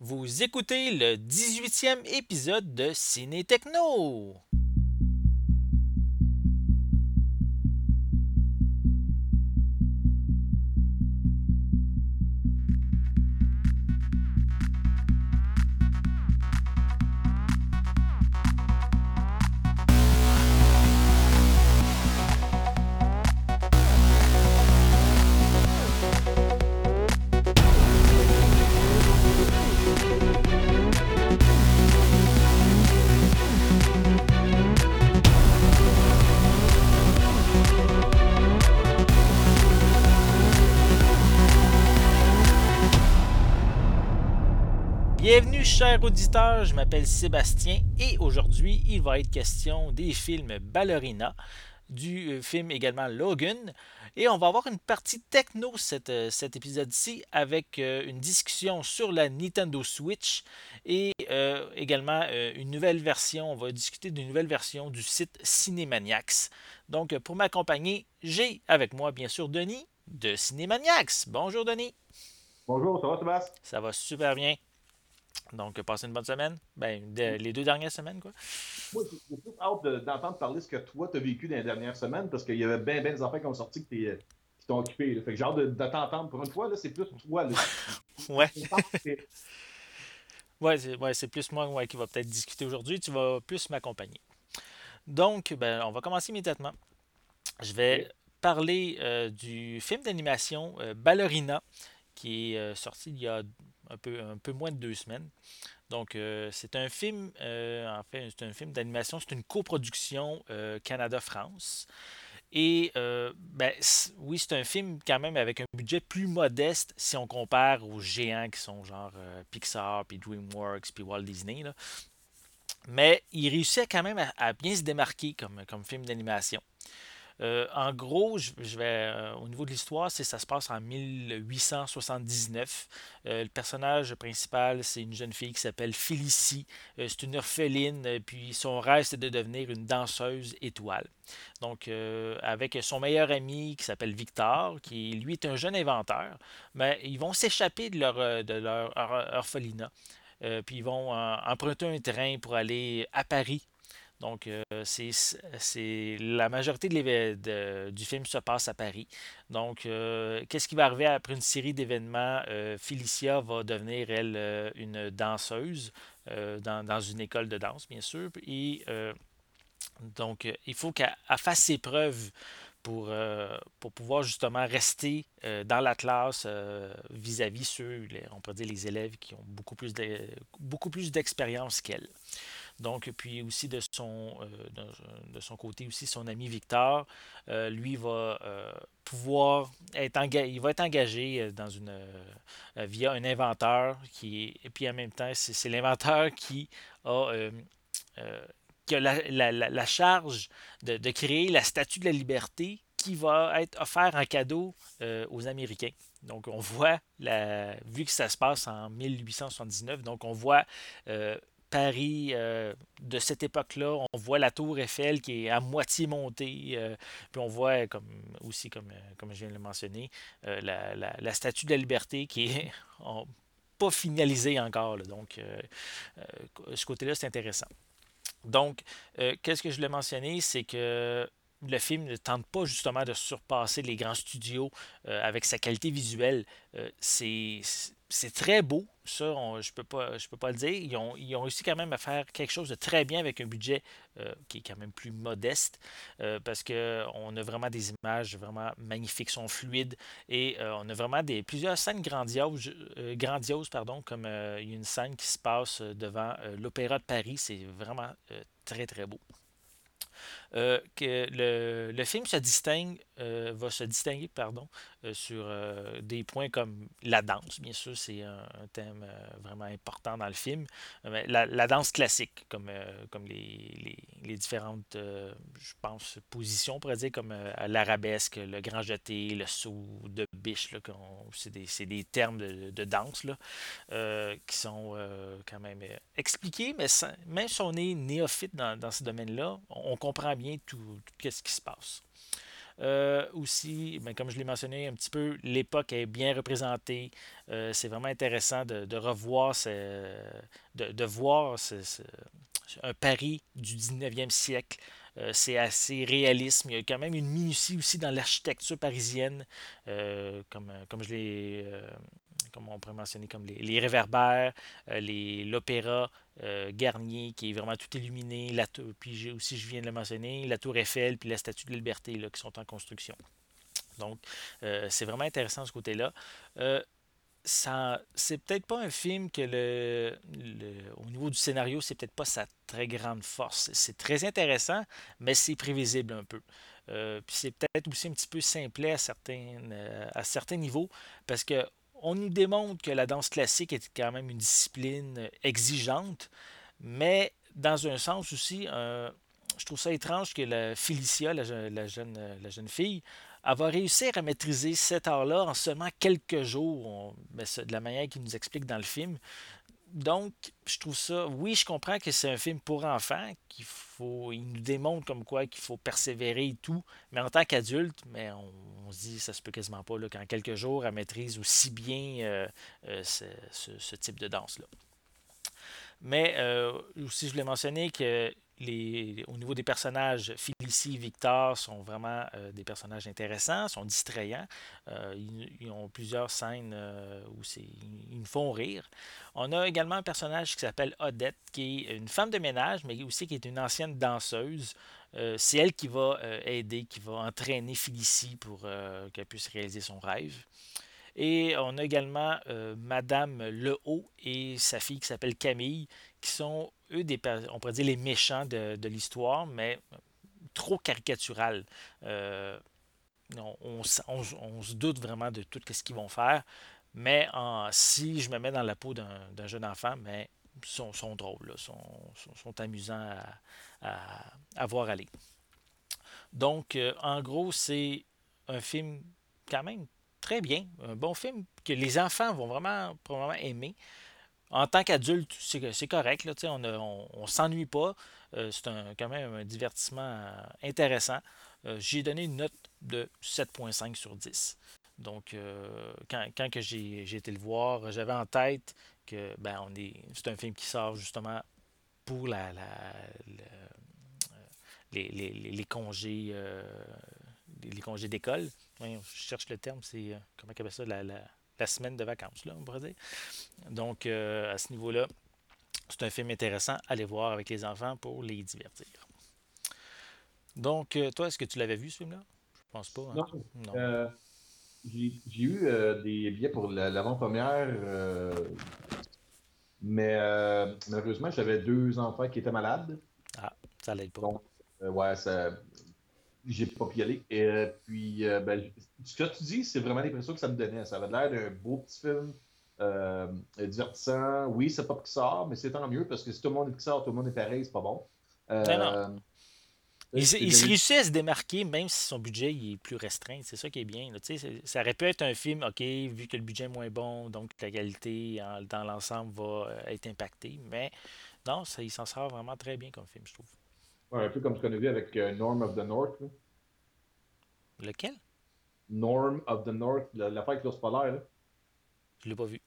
Vous écoutez le 18e épisode de Ciné Techno. Auditeurs, je m'appelle Sébastien et aujourd'hui il va être question des films Ballerina, du euh, film également Logan et on va avoir une partie techno cet, euh, cet épisode-ci avec euh, une discussion sur la Nintendo Switch et euh, également euh, une nouvelle version, on va discuter d'une nouvelle version du site Cinémaniacs. Donc pour m'accompagner, j'ai avec moi bien sûr Denis de Cinémaniacs. Bonjour Denis. Bonjour, ça va Sébastien? Ça va super bien. Donc, passez une bonne semaine. Ben, de- les deux dernières semaines, quoi. Moi, j'ai plus hâte de- d'entendre parler ce que toi, tu as vécu dans les dernières semaines parce qu'il y avait bien, bien des affaires qui ont sorti que euh, qui t'ont occupé. là. Fait que j'ai hâte de, de t'entendre. Pour une fois, là, c'est plus toi. Là. Ouais, ouais, c'est ouais, c'est plus moi ouais, qui va peut-être discuter aujourd'hui. Tu vas plus m'accompagner. Donc, ben, on va commencer immédiatement. Je vais parler euh, du film d'animation euh, Ballerina, qui est euh, sorti il y a un peu, un peu moins de deux semaines. Donc, euh, c'est un film, euh, en fait, c'est un film d'animation, c'est une coproduction euh, Canada-France. Et ben, oui, c'est un film quand même avec un budget plus modeste si on compare aux géants qui sont genre Pixar, puis DreamWorks, puis Walt Disney. là. Mais il réussit quand même à, à bien se démarquer comme, comme film d'animation. Euh, en gros, je, euh, au niveau de l'histoire, c'est ça se passe en 1879. Euh, le personnage principal, c'est une jeune fille qui s'appelle Félicie. C'est une orpheline, puis son rêve, c'est de devenir une danseuse étoile. Donc, avec son meilleur ami qui s'appelle Victor, qui lui est un jeune inventeur, mais ils vont s'échapper de leur, de orphelinat. Puis ils vont emprunter un train pour aller à Paris donc, euh, c'est, la majorité de du film se passe à Paris. Donc, euh, qu'est-ce qui va arriver après une série d'événements? Euh, Felicia va devenir, elle, euh, une danseuse euh, dans, une école de danse, bien sûr. Et euh, donc, euh, il faut qu'elle elle fasse ses preuves pour, euh, pour pouvoir justement rester euh, dans la classe euh, vis-à-vis ceux, les- on pourrait dire les élèves qui ont beaucoup plus beaucoup plus d'expérience qu'elle. Donc, puis aussi de son, euh, de, son côté aussi, son ami Victor, euh, lui va euh, pouvoir être engagé, dans une, via un inventeur qui est, et puis en même temps, c'est l'inventeur qui a, qui a la, la- la- charge de, créer la Statue de la Liberté qui va être offerte en cadeau aux Américains. Donc, on voit, la, vu que ça se passe en 1879, donc on voit Paris euh, de cette époque-là. On voit la tour Eiffel qui est à moitié montée. euh, puis on voit euh, comme, aussi, comme, comme je viens de le mentionner, la, statue de la liberté qui est pas finalisée encore. Donc, ce côté-là, c'est intéressant. Donc, qu'est-ce que je voulais mentionner, c'est que le film ne tente pas justement de surpasser les grands studios avec sa qualité visuelle. C'est c'est très beau, ça, on- je peux pas, peux pas le dire. Ils ont, ils ont réussi quand même à faire quelque chose de très bien avec un budget euh, qui est quand même plus modeste, euh, parce que on a vraiment des images vraiment magnifiques, sont fluides, et euh, on a vraiment des, plusieurs scènes grandioses, grandioses pardon, comme une scène qui se passe devant l'Opéra de Paris, c'est vraiment très très beau. Euh, que le, le film se distingue, euh, va se distinguer pardon, euh, sur des points comme la danse, bien sûr, c'est un, thème vraiment important dans le film. La, la danse classique, comme, comme les, les, les différentes, je pense, positions, on pourrait dire, comme l'arabesque, le grand jeté, le saut de biche, c'est des, des termes de, danse là, qui sont quand même expliqués, mais sans- même si on est néophyte dans, dans ce domaine-là, on comprend bien tout, ce qui se passe. aussi, ben, comme je l'ai mentionné un petit peu, l'époque est bien représentée. c'est vraiment intéressant de, revoir, de, voir un Paris du 19e siècle. c'est assez réaliste. Il y a quand même une minutie aussi dans l'architecture parisienne, comme, comme je l'ai comme on pourrait mentionner, comme les, réverbères, euh, l'opéra euh, Garnier, qui est vraiment tout illuminé, la puis aussi, je viens de le mentionner, la tour Eiffel, puis la statue de la Liberté, là, qui sont en construction. Donc, euh, c'est vraiment intéressant ce côté-là. ça, c'est peut-être pas un film que le, au niveau du scénario, c'est peut-être pas sa très grande force. C'est très intéressant, mais c'est prévisible un peu. puis c'est peut-être aussi un petit peu simplet à à certains niveaux, parce que on nous démontre que la danse classique est quand même une discipline exigeante, mais dans un sens aussi, euh, je trouve ça étrange que la Felicia, la, jeune, la jeune fille, elle va réussir à maîtriser cet art-là en seulement quelques jours, de la manière qu'il nous explique dans le film donc, je trouve ça. Oui, je comprends que c'est un film pour enfants, qu'il faut. Il nous démontre comme quoi qu'il faut persévérer et tout. Mais en tant qu'adulte, mais on, se dit ça se peut quasiment pas qu'en quelques jours, elle maîtrise aussi bien euh, euh, ce, type de danse-là. Mais euh, aussi, je voulais mentionner que au niveau des personnages, Félicie et Victor sont vraiment euh, des personnages intéressants, sont distrayants. Euh, ils, ont plusieurs scènes euh, où ils nous font rire. On a également un personnage qui s'appelle Odette, qui est une femme de ménage, mais aussi qui est une ancienne danseuse. C'est elle qui va aider, qui va entraîner Félicie pour qu'elle puisse réaliser son rêve. Et on a également Madame Lehaut et sa fille qui s'appelle Camille, qui sont eux, on pourrait dire les méchants de, l'histoire, mais trop caricatural. Euh, on, se doute vraiment de tout ce qu'ils vont faire, mais si je me mets dans la peau d'un jeune enfant, mais sont, drôles, sont, sont, amusants à, voir aller. Donc, euh, en gros, c'est un film quand même très bien, un bon film que les enfants vont vraiment probablement aimer en tant qu'adulte, c'est correct. On ne s'ennuie pas. Euh, c'est quand même un divertissement euh, intéressant. Euh, j'ai donné une note de 7.5 sur 10. Donc, quand, j'ai été le voir, j'avais en tête que ben, on est, c'est un film qui sort justement pour la, les, congés d'école. je cherche le terme, c'est comment on appelle ça, semaine de vacances, là, on pourrait dire. Donc, euh, à ce niveau-là, c'est un film intéressant. Allez voir avec les enfants pour les divertir. Donc, euh, toi, est-ce que tu l'avais vu, ce film-là? Je pense pas. Hein? Non. Euh, j'ai eu des billets pour l'avant-première, mais malheureusement, j'avais deux enfants qui étaient malades. Ah, ça l'aide pas. Donc, ouais, ça, j'ai pas pu y aller. Et euh, puis, euh, ben, ce que tu dis, c'est vraiment l'impression que ça me donnait. Ça avait l'air d'un beau petit film euh, divertissant. Oui, c'est pas Pixar, mais c'est tant mieux parce que si tout le monde est Pixar, tout le monde est pareil, c'est pas bon. non, Il, il se réussit à se démarquer, même si son budget est plus restreint. C'est ça qui est bien. Là. Ça aurait pu être un film, OK, vu que le budget est moins bon, donc la qualité dans l'ensemble va être impactée. Mais non, ça, il s'en sort vraiment très bien comme film, je trouve un peu comme ce qu'on a vu avec euh, Norm of the North. Lequel? Norm of the North, l'affaire avec l'ours polaire. Là. Je l'ai pas vu.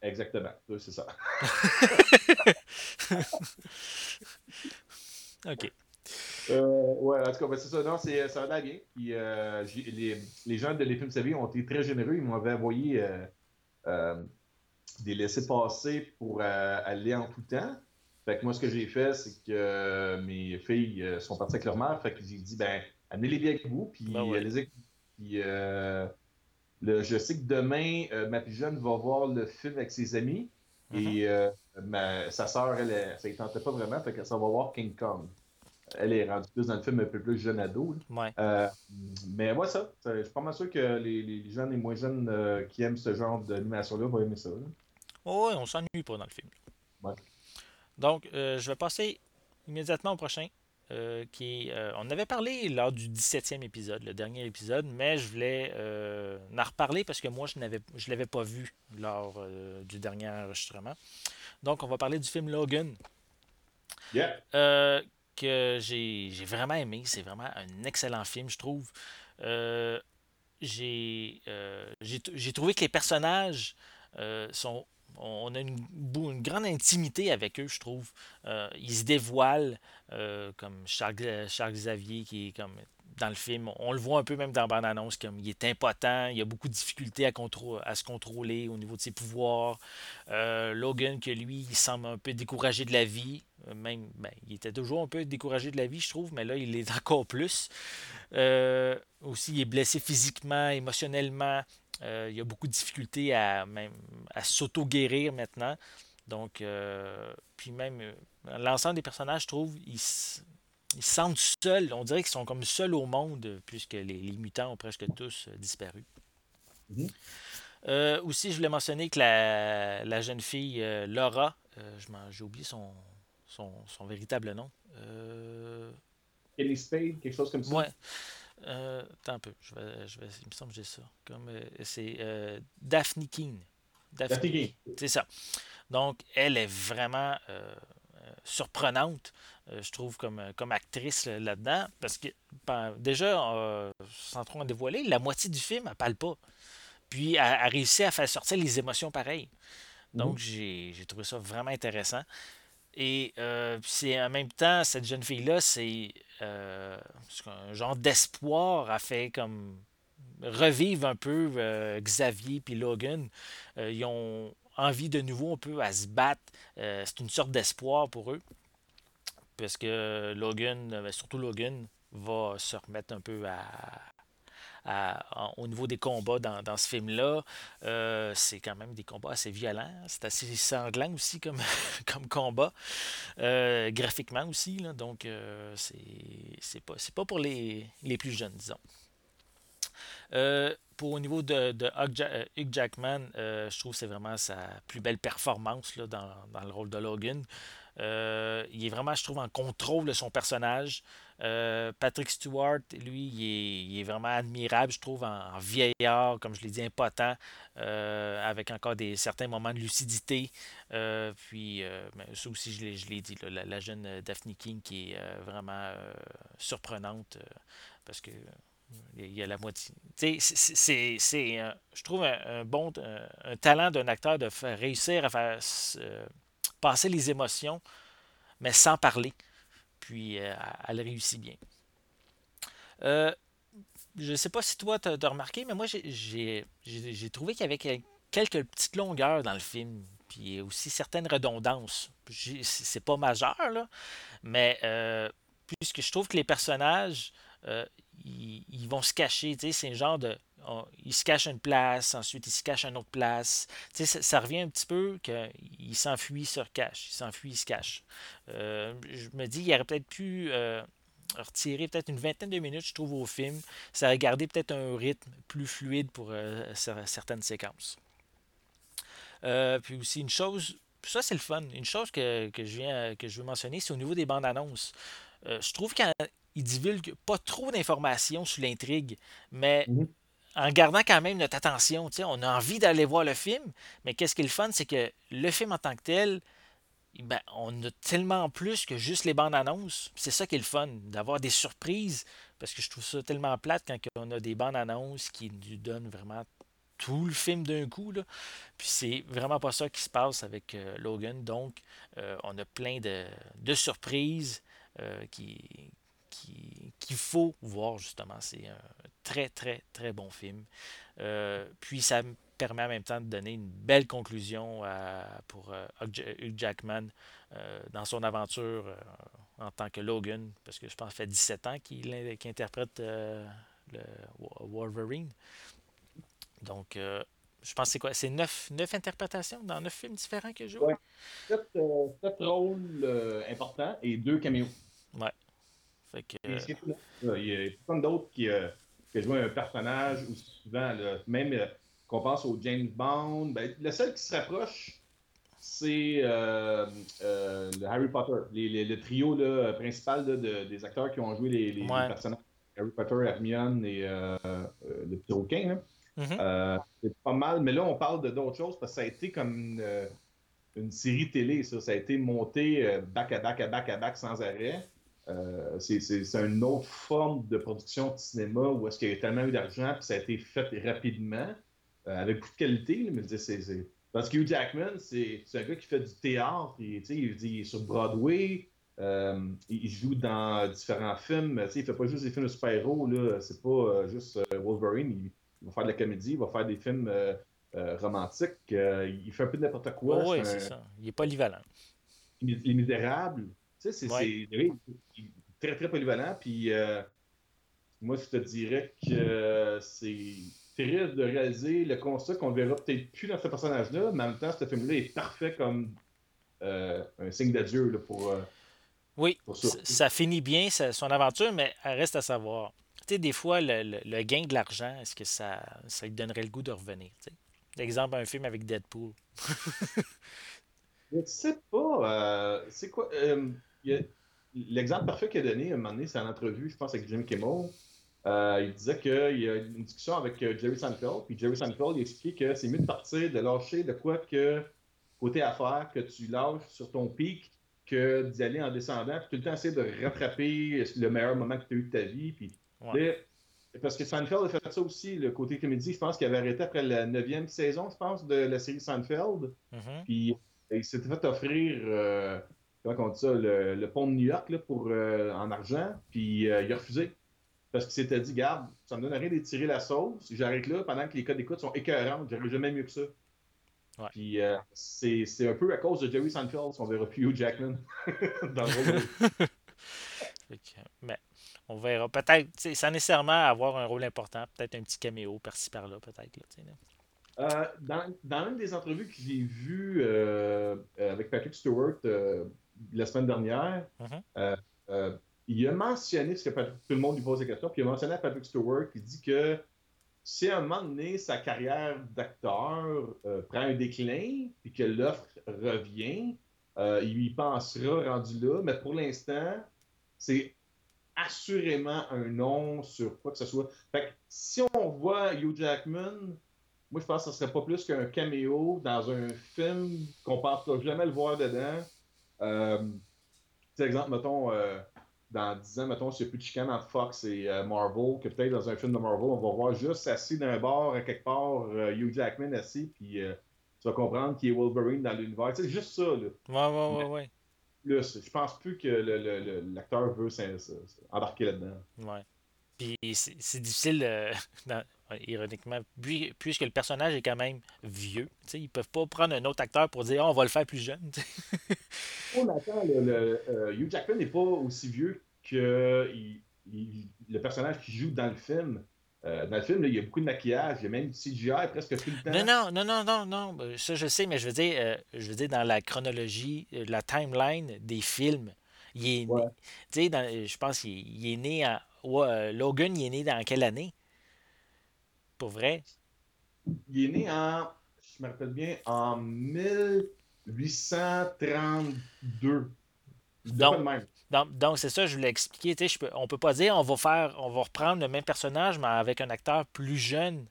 Exactement, c'est ça. ok. Euh, ouais, en tout cas, ben, c'est ça. Non, c'est, ça va bien. Puis, euh, les, les, gens de Les Films Savés ont été très généreux. Ils m'avaient envoyé des laissés-passer pour aller en tout temps. Fait que moi, ce que j'ai fait, c'est que euh, mes filles euh, sont parties avec leur mère. Fait que j'ai dit, ben, amenez-les bien avec vous. Puis, ben euh, le, je sais que demain, ma plus jeune va voir le film avec ses amis. Et mm-hmm. sa sœur, elle, ça ne tentait pas vraiment. Fait que ça va voir King Kong. Elle est rendue plus dans le film un peu plus jeune ado. mais moi, ça, je suis pas mal sûr que les, jeunes et moins jeunes qui aiment ce genre d'animation-là vont aimer ça. oui, on s'ennuie pas dans le film. Donc, euh, je vais passer immédiatement au prochain. Euh, qui euh, on avait parlé lors du 17e épisode, le dernier épisode, mais je voulais en reparler parce que moi, je ne l'avais pas vu lors du dernier enregistrement. Donc, on va parler du film Logan. Yeah. que j'ai vraiment aimé. C'est vraiment un excellent film, je trouve. j'ai j'ai trouvé que les personnages sont on a une, grande intimité avec eux, je trouve. ils se dévoilent, comme Charles, Xavier, qui est comme dans le film. On le voit un peu même dans la bande-annonce, comme il est impotent, il a beaucoup de difficultés à, se contrôler au niveau de ses pouvoirs. Euh, Logan, que lui, il semble un peu découragé de la vie. Euh, même, ben, il était toujours un peu découragé de la vie, je trouve, mais là, il est encore plus. Euh, aussi, il est blessé physiquement, émotionnellement. Il a beaucoup de difficultés à, même, à s'auto-guérir maintenant. Donc, puis même, l'ensemble des personnages, je trouve, ils, ils se sentent seuls. On dirait qu'ils sont comme seuls au monde, puisque les, mutants ont presque tous euh, disparu. Mhm. Euh, aussi, je voulais mentionner que la, jeune fille euh, Laura, j'ai oublié son, son, véritable nom. Kelly Spade, quelque chose comme ça. Ouais. Attends un peu, je vais, je vais, il me semble que j'ai ça. Comme, c'est Daphne King. Daphne, King. C'est ça. Donc, elle est vraiment surprenante. Euh, je trouve, comme, euh, comme actrice là-dedans. Parce que ben, déjà, euh, sans trop en dévoiler, la moitié du film, elle parle pas. Puis elle a réussi à faire sortir les émotions pareilles. Donc mhm. j'ai trouvé ça vraiment intéressant. Et c'est en même temps, cette jeune fille-là, c'est un genre d'espoir a fait comme revivre un peu Xavier puis Logan. ils ont envie de nouveau un peu à se battre. c'est une sorte d'espoir pour eux parce que Logan, euh, surtout Logan, va se remettre un peu à, au niveau des combats dans, ce film-là. Euh, c'est quand même des combats assez violents. C'est assez sanglant aussi comme, comme combat. Euh, graphiquement aussi. donc, c'est pas, pas pour les, plus jeunes, disons. Pour au niveau de, Hugh, Jackman, je trouve que c'est vraiment sa plus belle performance là, dans, dans, le rôle de Logan. Euh, il est vraiment, je trouve, en contrôle de son personnage. Euh, Patrick Stewart, lui, il est, vraiment admirable, je trouve, en, vieillard, comme je l'ai dit, impotent, euh, avec encore des certains moments de lucidité. puis, ça aussi, je l'ai dit, la, jeune Daphne King qui est vraiment surprenante, parce que il y a la moitié. C'est, je trouve, un, bon un talent d'un acteur de réussir à faire passer les émotions, mais sans parler. Puis euh, elle réussit bien. Euh, je ne sais pas si toi, tu as, remarqué, mais moi, j'ai trouvé qu'il y avait quelques petites longueurs dans le film, puis aussi certaines redondances. C'est pas majeur, là, mais euh, puisque je trouve que les personnages, ils, vont se cacher. C'est un genre de. ils se cachent une place, ensuite ils se cachent une autre place. Ça, ça, revient un petit peu qu'ils s'enfuient, se recachent. Ils s'enfuient, ils se cachent. Euh, je me dis, il aurait peut-être pu euh, retirer peut-être une vingtaine de minutes, je trouve, au film. Ça aurait gardé peut-être un rythme plus fluide pour euh, certaines séquences. puis aussi, une chose, ça c'est le fun. Une chose que, je, viens, que je veux mentionner, c'est au niveau des bandes annonces. je trouve qu'en il divulgue pas trop d'informations sur l'intrigue, mais mhm. en gardant quand même notre attention. On a envie d'aller voir le film, mais qu'est-ce qui est le fun, c'est que le film en tant que tel, ben, on a tellement plus que juste les bandes annonces. C'est ça qui est le fun, d'avoir des surprises, parce que je trouve ça tellement plate quand on a des bandes annonces qui nous donnent vraiment tout le film d'un coup. Là. Puis c'est vraiment pas ça qui se passe avec euh, Logan. Donc, euh, on a plein de, surprises euh, qui, qu'il faut voir justement. C'est un très très très bon film. Euh, puis ça me permet en même temps de donner une belle conclusion pour euh, Hugh Jackman euh, dans son aventure en tant que Logan, parce que je pense que ça fait 17 ans qu'il interprète le Wolverine. Donc, je pense que c'est quoi? C'est neuf, neuf, interprétations dans neuf films différents que je joue Oui. Sept, rôles importants et deux caméos. Ouais. Euh, il y a plein d'autres qui, euh, qui jouent un personnage, ou souvent, même euh, qu'on pense au James Bond, ben, le seul qui se rapproche, c'est le Harry Potter, le trio là, principal des acteurs qui ont joué les, personnages. Harry Potter, Hermione et le petit. Mm-hmm. c'est pas mal, mais là, on parle de d'autres choses parce que ça a été comme une, une série télé, ça. Ça a été monté back à back à back à back sans arrêt. Euh, c'est une autre forme de production de cinéma où est-ce qu'il y a tellement eu d'argent puis ça a été fait rapidement, euh, avec beaucoup de qualité. Mais c'est, Parce que Hugh Jackman, c'est un gars qui fait du théâtre, il, il, il est sur Broadway, euh, il joue dans différents films. Il fait pas juste des films de super-héros, c'est pas juste Wolverine, il, va faire de la comédie, il va faire des films romantiques, il fait un peu de n'importe quoi. oui, c'est ça. Il est polyvalent. Il est misérable. Tu sais, c'est très, très polyvalent. Puis euh, moi, je te dirais que c'est terrible de réaliser le constat qu'on ne verra peut-être plus dans ce personnage-là, mais en même temps, ce film-là est parfait comme euh, un signe d'adieu pour. Euh, oui, ça. finit bien son aventure, mais elle reste à savoir. Tu sais, des fois, le, gain de l'argent, est-ce que ça, ça lui donnerait le goût de revenir? Exemple, un film avec Deadpool. je sais pas. c'est quoi? L'exemple parfait qu'il a donné, à un moment donné, c'est en entrevue, je pense, avec Jim Kimmel. Euh, il disait qu'il y a une discussion avec euh, Jerry Seinfeld, puis Jerry Seinfeld il expliquait que c'est mieux de partir, de lâcher de quoi que côté affaires, que tu lâches sur ton pic, que d'y aller en descendant, puis tout le temps essayer de rattraper le meilleur moment que tu as eu de ta vie. Puis, parce que Seinfeld a fait ça aussi, le côté comédie, je pense qu'il avait arrêté après la neuvième saison, je pense, de la série Seinfeld. Mm-hmm. Puis il s'était fait offrir. Euh, comment on dit ça, le, pont de New York là, pour, euh, en argent, puis euh, il a refusé. Parce qu'il s'était dit, garde, ça me donne rien d'étirer la sauce, j'arrête là pendant que les codes d'écoute sont écœurants, j'arrive jamais mieux que ça. Puis euh, c'est un peu à cause de Jerry Seinfeld qu'on verra plus Hugh Jackman dans le rôle. Mais on verra. Peut-être, sans nécessairement avoir un rôle important, peut-être un petit caméo par-ci par-là, peut-être. dans, dans une des entrevues que j'ai vues avec Patrick Stewart, la semaine dernière, mm-hmm. euh, euh, il a mentionné, parce que tout le monde lui pose des questions, puis il a mentionné à Patrick Stewart qui dit que si à un moment donné, sa carrière d'acteur euh, prend un déclin, puis que l'offre revient, il y pensera rendu là, mais pour l'instant, c'est assurément un nom sur quoi que ce soit. Fait si on voit Hugh Jackman, moi je pense que ce serait pas plus qu'un caméo dans un film qu'on ne pensera jamais le voir dedans, euh, exemple, mettons, euh, dans 10 ans, mettons, s'il n'y a plus de chicane entre Fox et euh, Marvel, que peut-être dans un film de Marvel, on va voir juste assis d'un bord, à quelque part, euh, Hugh Jackman assis, puis tu vas comprendre qu'il est Wolverine dans l'univers. C'est juste ça, là. Ouais, ouais, ouais, ouais. Plus, je pense plus que l'acteur veut embarquer là-dedans. Ouais. Puis c'est difficile, ironiquement, puisque le personnage est quand même vieux. Ils ne peuvent pas prendre un autre acteur pour dire oh, on va le faire plus jeune. on attend, le, euh, Hugh Jackman n'est pas aussi vieux que le personnage qui joue dans le film. Euh, dans le film, il y a beaucoup de maquillage, il y a même du CGI presque tout le temps. Non, non, non, non, non, ben, Ça, je sais, mais je veux dire, euh, je veux dire dans la chronologie, la timeline des films. Il est je pense qu'il est né en. Logan, il est né dans quelle année? Pour vrai? Il est né en, je me rappelle bien, en 1832. Donc, donc, c'est ça, je voulais expliquer. Je peux, on peut pas dire on va faire, on va reprendre le même personnage, mais avec un acteur plus jeune,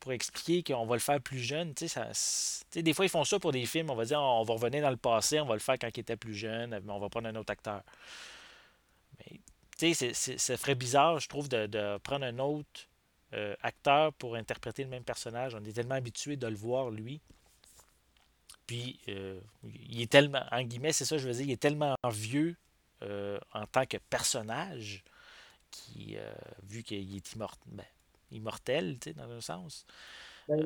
pour expliquer qu'on va le faire plus jeune. Ça, des fois, ils font ça pour des films. On va dire on va revenir dans le passé, on va le faire quand il était plus jeune, mais on va prendre un autre acteur. Mais ça ferait bizarre, je trouve, de, de prendre un autre euh, acteur pour interpréter le même personnage. On est tellement habitué de le voir, lui. Puis, euh, il est tellement, en guillemets, c'est ça, je veux dire, il est tellement vieux euh, en tant que personnage, qui, vu qu'il est ben, immortel, dans un sens. Ben,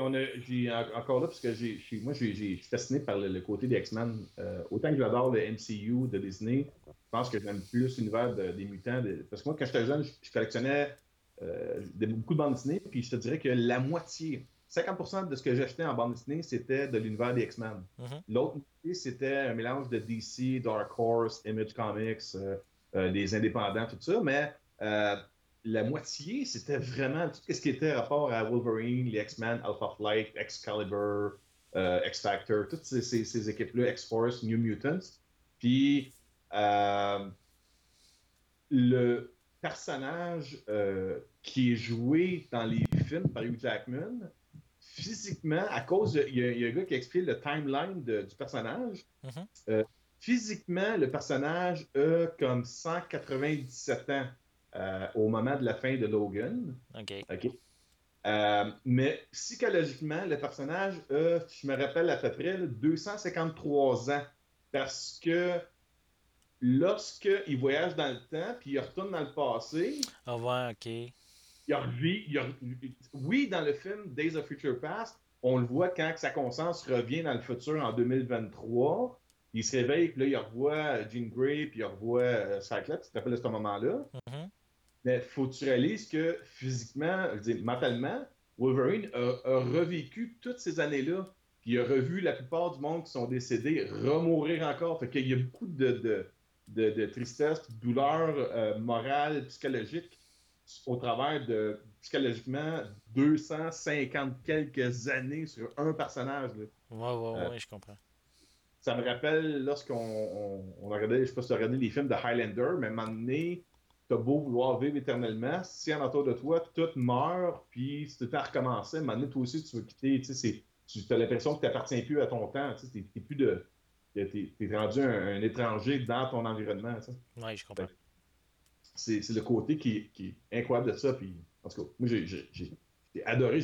on a, encore là, parce que moi, je suis fasciné par le, côté des X-Men. autant que j'adore le MCU de Disney, je pense que j'aime plus l'univers des mutants. parce que moi, quand j'étais jeune, je collectionnais euh, beaucoup de bandes dessinées, puis je te dirais que la moitié, 50% de ce que j'achetais en bande dessinée, c'était de l'univers des X-Men. Mm-hmm. L'autre moitié, c'était un mélange de DC, Dark Horse, Image Comics, euh, euh, les indépendants, tout ça, mais la moitié, c'était vraiment tout ce qui était rapport à Wolverine, les X-Men, Alpha Flight, Excalibur, X-Factor, toutes ces, ces équipes-là, X-Force, New Mutants. Puis, le, personnage euh, qui est joué dans les films par Hugh Jackman, physiquement, à cause Il y, a un gars qui explique le timeline du personnage. Mm-hmm. Euh, physiquement, le personnage a comme 197 ans euh, au moment de la fin de Logan. OK. Euh, mais psychologiquement, le personnage a, je me rappelle à peu près, 253 ans. Parce que lorsqu'il voyage dans le temps, puis il retourne dans le passé. Ah ouais, OK. Il revit, il oui, dans le film Days of Future Past, on le voit quand sa conscience revient dans le futur en 2023. Il se réveille, puis là, il revoit Jean Grey, puis il revoit euh, Cyclops. Tu te rappelles de ce moment-là? Mm-hmm. Mais faut que tu réalises que physiquement, je veux dire, mentalement, Wolverine a, revécu toutes ces années-là. Puis il a revu la plupart du monde qui sont décédés remourir encore. Fait qu'il y a beaucoup de, de, tristesse, de douleur euh, morale, psychologique au travers de psychologiquement 250 quelques années sur un personnage. Là. Ouais, ouais, euh, ouais, je comprends. Ça me rappelle lorsqu'on on, regardé, je sais pas si tu as regardé les films de Highlander, mais à un moment donné, t'as beau vouloir vivre éternellement, si en autour de toi, tout meurt, puis si tu à recommencer, à un moment donné, toi aussi, tu veux quitter, tu sais, tu as l'impression que tu n'appartiens plus à ton temps, tu sais, plus de... T'es es rendu un, étranger dans ton environnement. Oui, je comprends. C'est le côté qui, qui, est incroyable de ça, puis en tout cas, moi, j'ai adoré.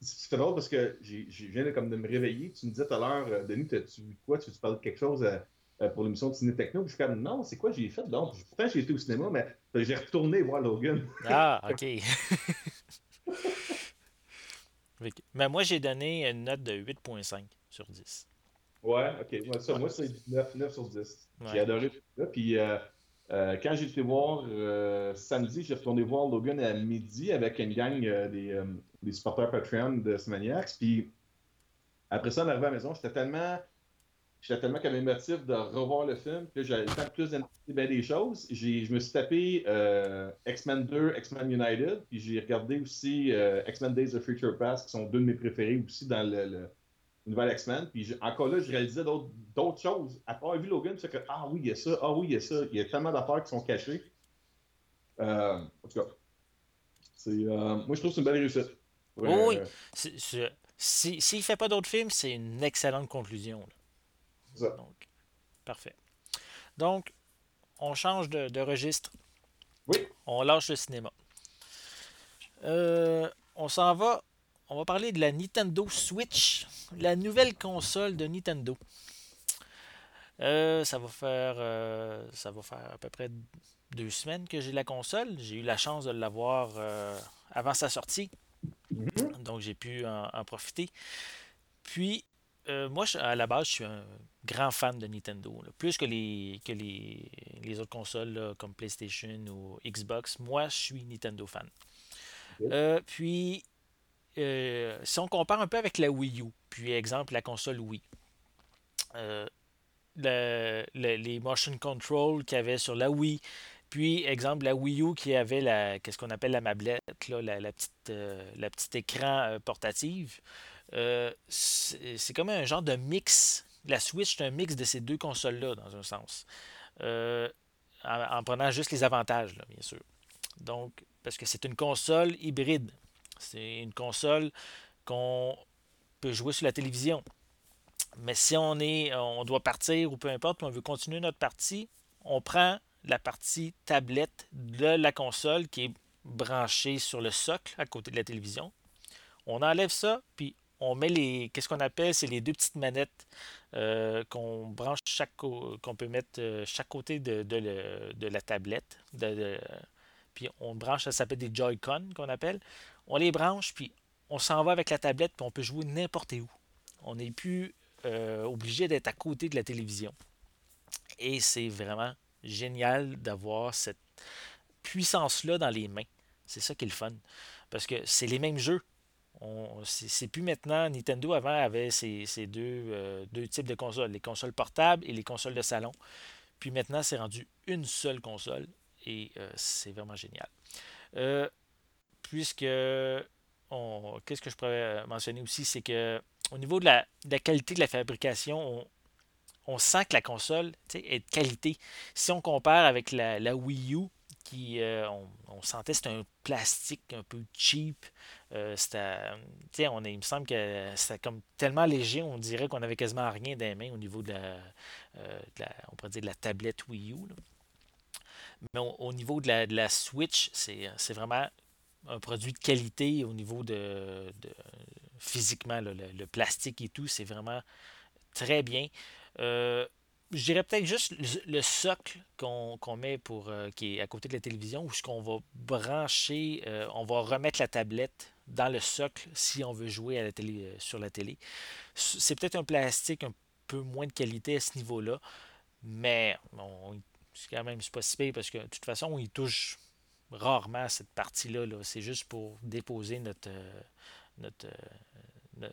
C'est drôle parce que je viens de, comme de me réveiller. Tu me disais tout à l'heure, euh, Denis, tu quoi? Tu, tu parles de quelque chose euh, pour l'émission de Ciné Techno? Puis je suis comme, non, c'est quoi j'ai fait? Donc, pourtant, j'ai été au cinéma, mais j'ai retourné voir Logan. Ah, OK. mais moi, j'ai donné une note de 8.5 sur 10. Ouais, OK. Moi, ça, moi c'est 9, 9 sur 10. J'ai adoré ça. Puis, euh, quand j'ai été voir euh, samedi, j'ai retourné voir Logan à midi avec une gang euh, des, supporters Patreon de Smaniacs. Puis après ça, en arrivant à la maison, j'étais tellement. J'étais tellement comme émotif de revoir le film que j'avais tant plus d'intérêt des choses. Je me suis tapé X-Men 2, X-Men United, puis j'ai regardé aussi X-Men Days of Future Past, qui sont deux de mes préférés aussi dans le nouvelle X-Men. Puis encore là, je réalisais d'autres choses. Après avoir vu Logan, c'est que ah oui, il y a ça, ah oui, il y a ça. Il y a tellement d'affaires qui sont cachées. Euh, en tout cas, c'est, euh, moi je trouve que c'est une belle réussite. oui, S'il ne fait pas d'autres films, c'est une excellente conclusion. Ça. Donc, parfait. Donc, on change de, registre. Oui. On lâche le cinéma. Euh, on s'en va on va parler de la Nintendo Switch, la nouvelle console de Nintendo. Euh, ça va faire euh, ça va faire à peu près deux semaines que j'ai la console. J'ai eu la chance de l'avoir euh, avant sa sortie. Mm-hmm. Donc j'ai pu en, profiter. Puis moi, à la base, je suis un grand fan de Nintendo. Plus que les, que les, autres consoles comme PlayStation ou Xbox, moi, je suis Nintendo fan. puis euh, si on compare un peu avec la Wii U, puis exemple la console Wii, euh, les motion control qu'il y avait sur la Wii, puis exemple la Wii U qui avait la qu'est-ce qu'on appelle la mablette, la, petite, euh, la petite écran portative, c'est comme un genre de mix. La Switch, c'est un mix de ces deux consoles-là, dans un sens. En, prenant juste les avantages, bien sûr. Donc, parce que c'est une console hybride. C'est une console qu'on peut jouer sur la télévision. Mais si on est, on doit partir ou peu importe, on veut continuer notre partie, on prend la partie tablette de la console qui est branchée sur le socle à côté de la télévision. On enlève ça, puis on met les. Qu'est-ce qu'on appelle C'est les deux petites manettes euh, qu'on branche qu'on peut mettre euh, chaque côté de, de, la tablette. puis on branche, ça s'appelle des Joy-Con qu'on appelle on les branche, puis on s'en va avec la tablette, puis on peut jouer n'importe où. On n'est plus euh, obligé d'être à côté de la télévision. Et c'est vraiment génial d'avoir cette puissance-là dans les mains. C'est ça qui est le fun. Parce que c'est les mêmes jeux. C'est plus maintenant. Nintendo avant avait ces, deux, euh, deux, types de consoles, les consoles portables et les consoles de salon. Puis maintenant, c'est rendu une seule console et euh, c'est vraiment génial puisque qu'est-ce que je pourrais mentionner aussi, c'est que au niveau de la, qualité de la fabrication, on, sent que la console est de qualité. Si on compare avec la, Wii U, qui, on, sentait c'était un plastique un peu cheap. on, il me semble que c'était comme tellement léger, on dirait qu'on avait quasiment rien dans les mains au niveau de la, on pourrait dire de la tablette Wii U. Mais au, niveau de la, de la Switch, c'est, vraiment un produit de qualité au niveau de, physiquement, le, plastique et tout, c'est vraiment très bien. Euh, je dirais peut-être juste le, socle qu'on met pour euh, qui est à côté de la télévision, où ce qu'on va brancher, euh, on va remettre la tablette dans le socle si on veut jouer sur la télé. C'est peut-être un plastique un peu moins de qualité à ce niveau-là, mais c'est quand même pas si parce que de toute façon, il touche rarement cette partie-là. -là, c'est juste pour déposer notre, notre,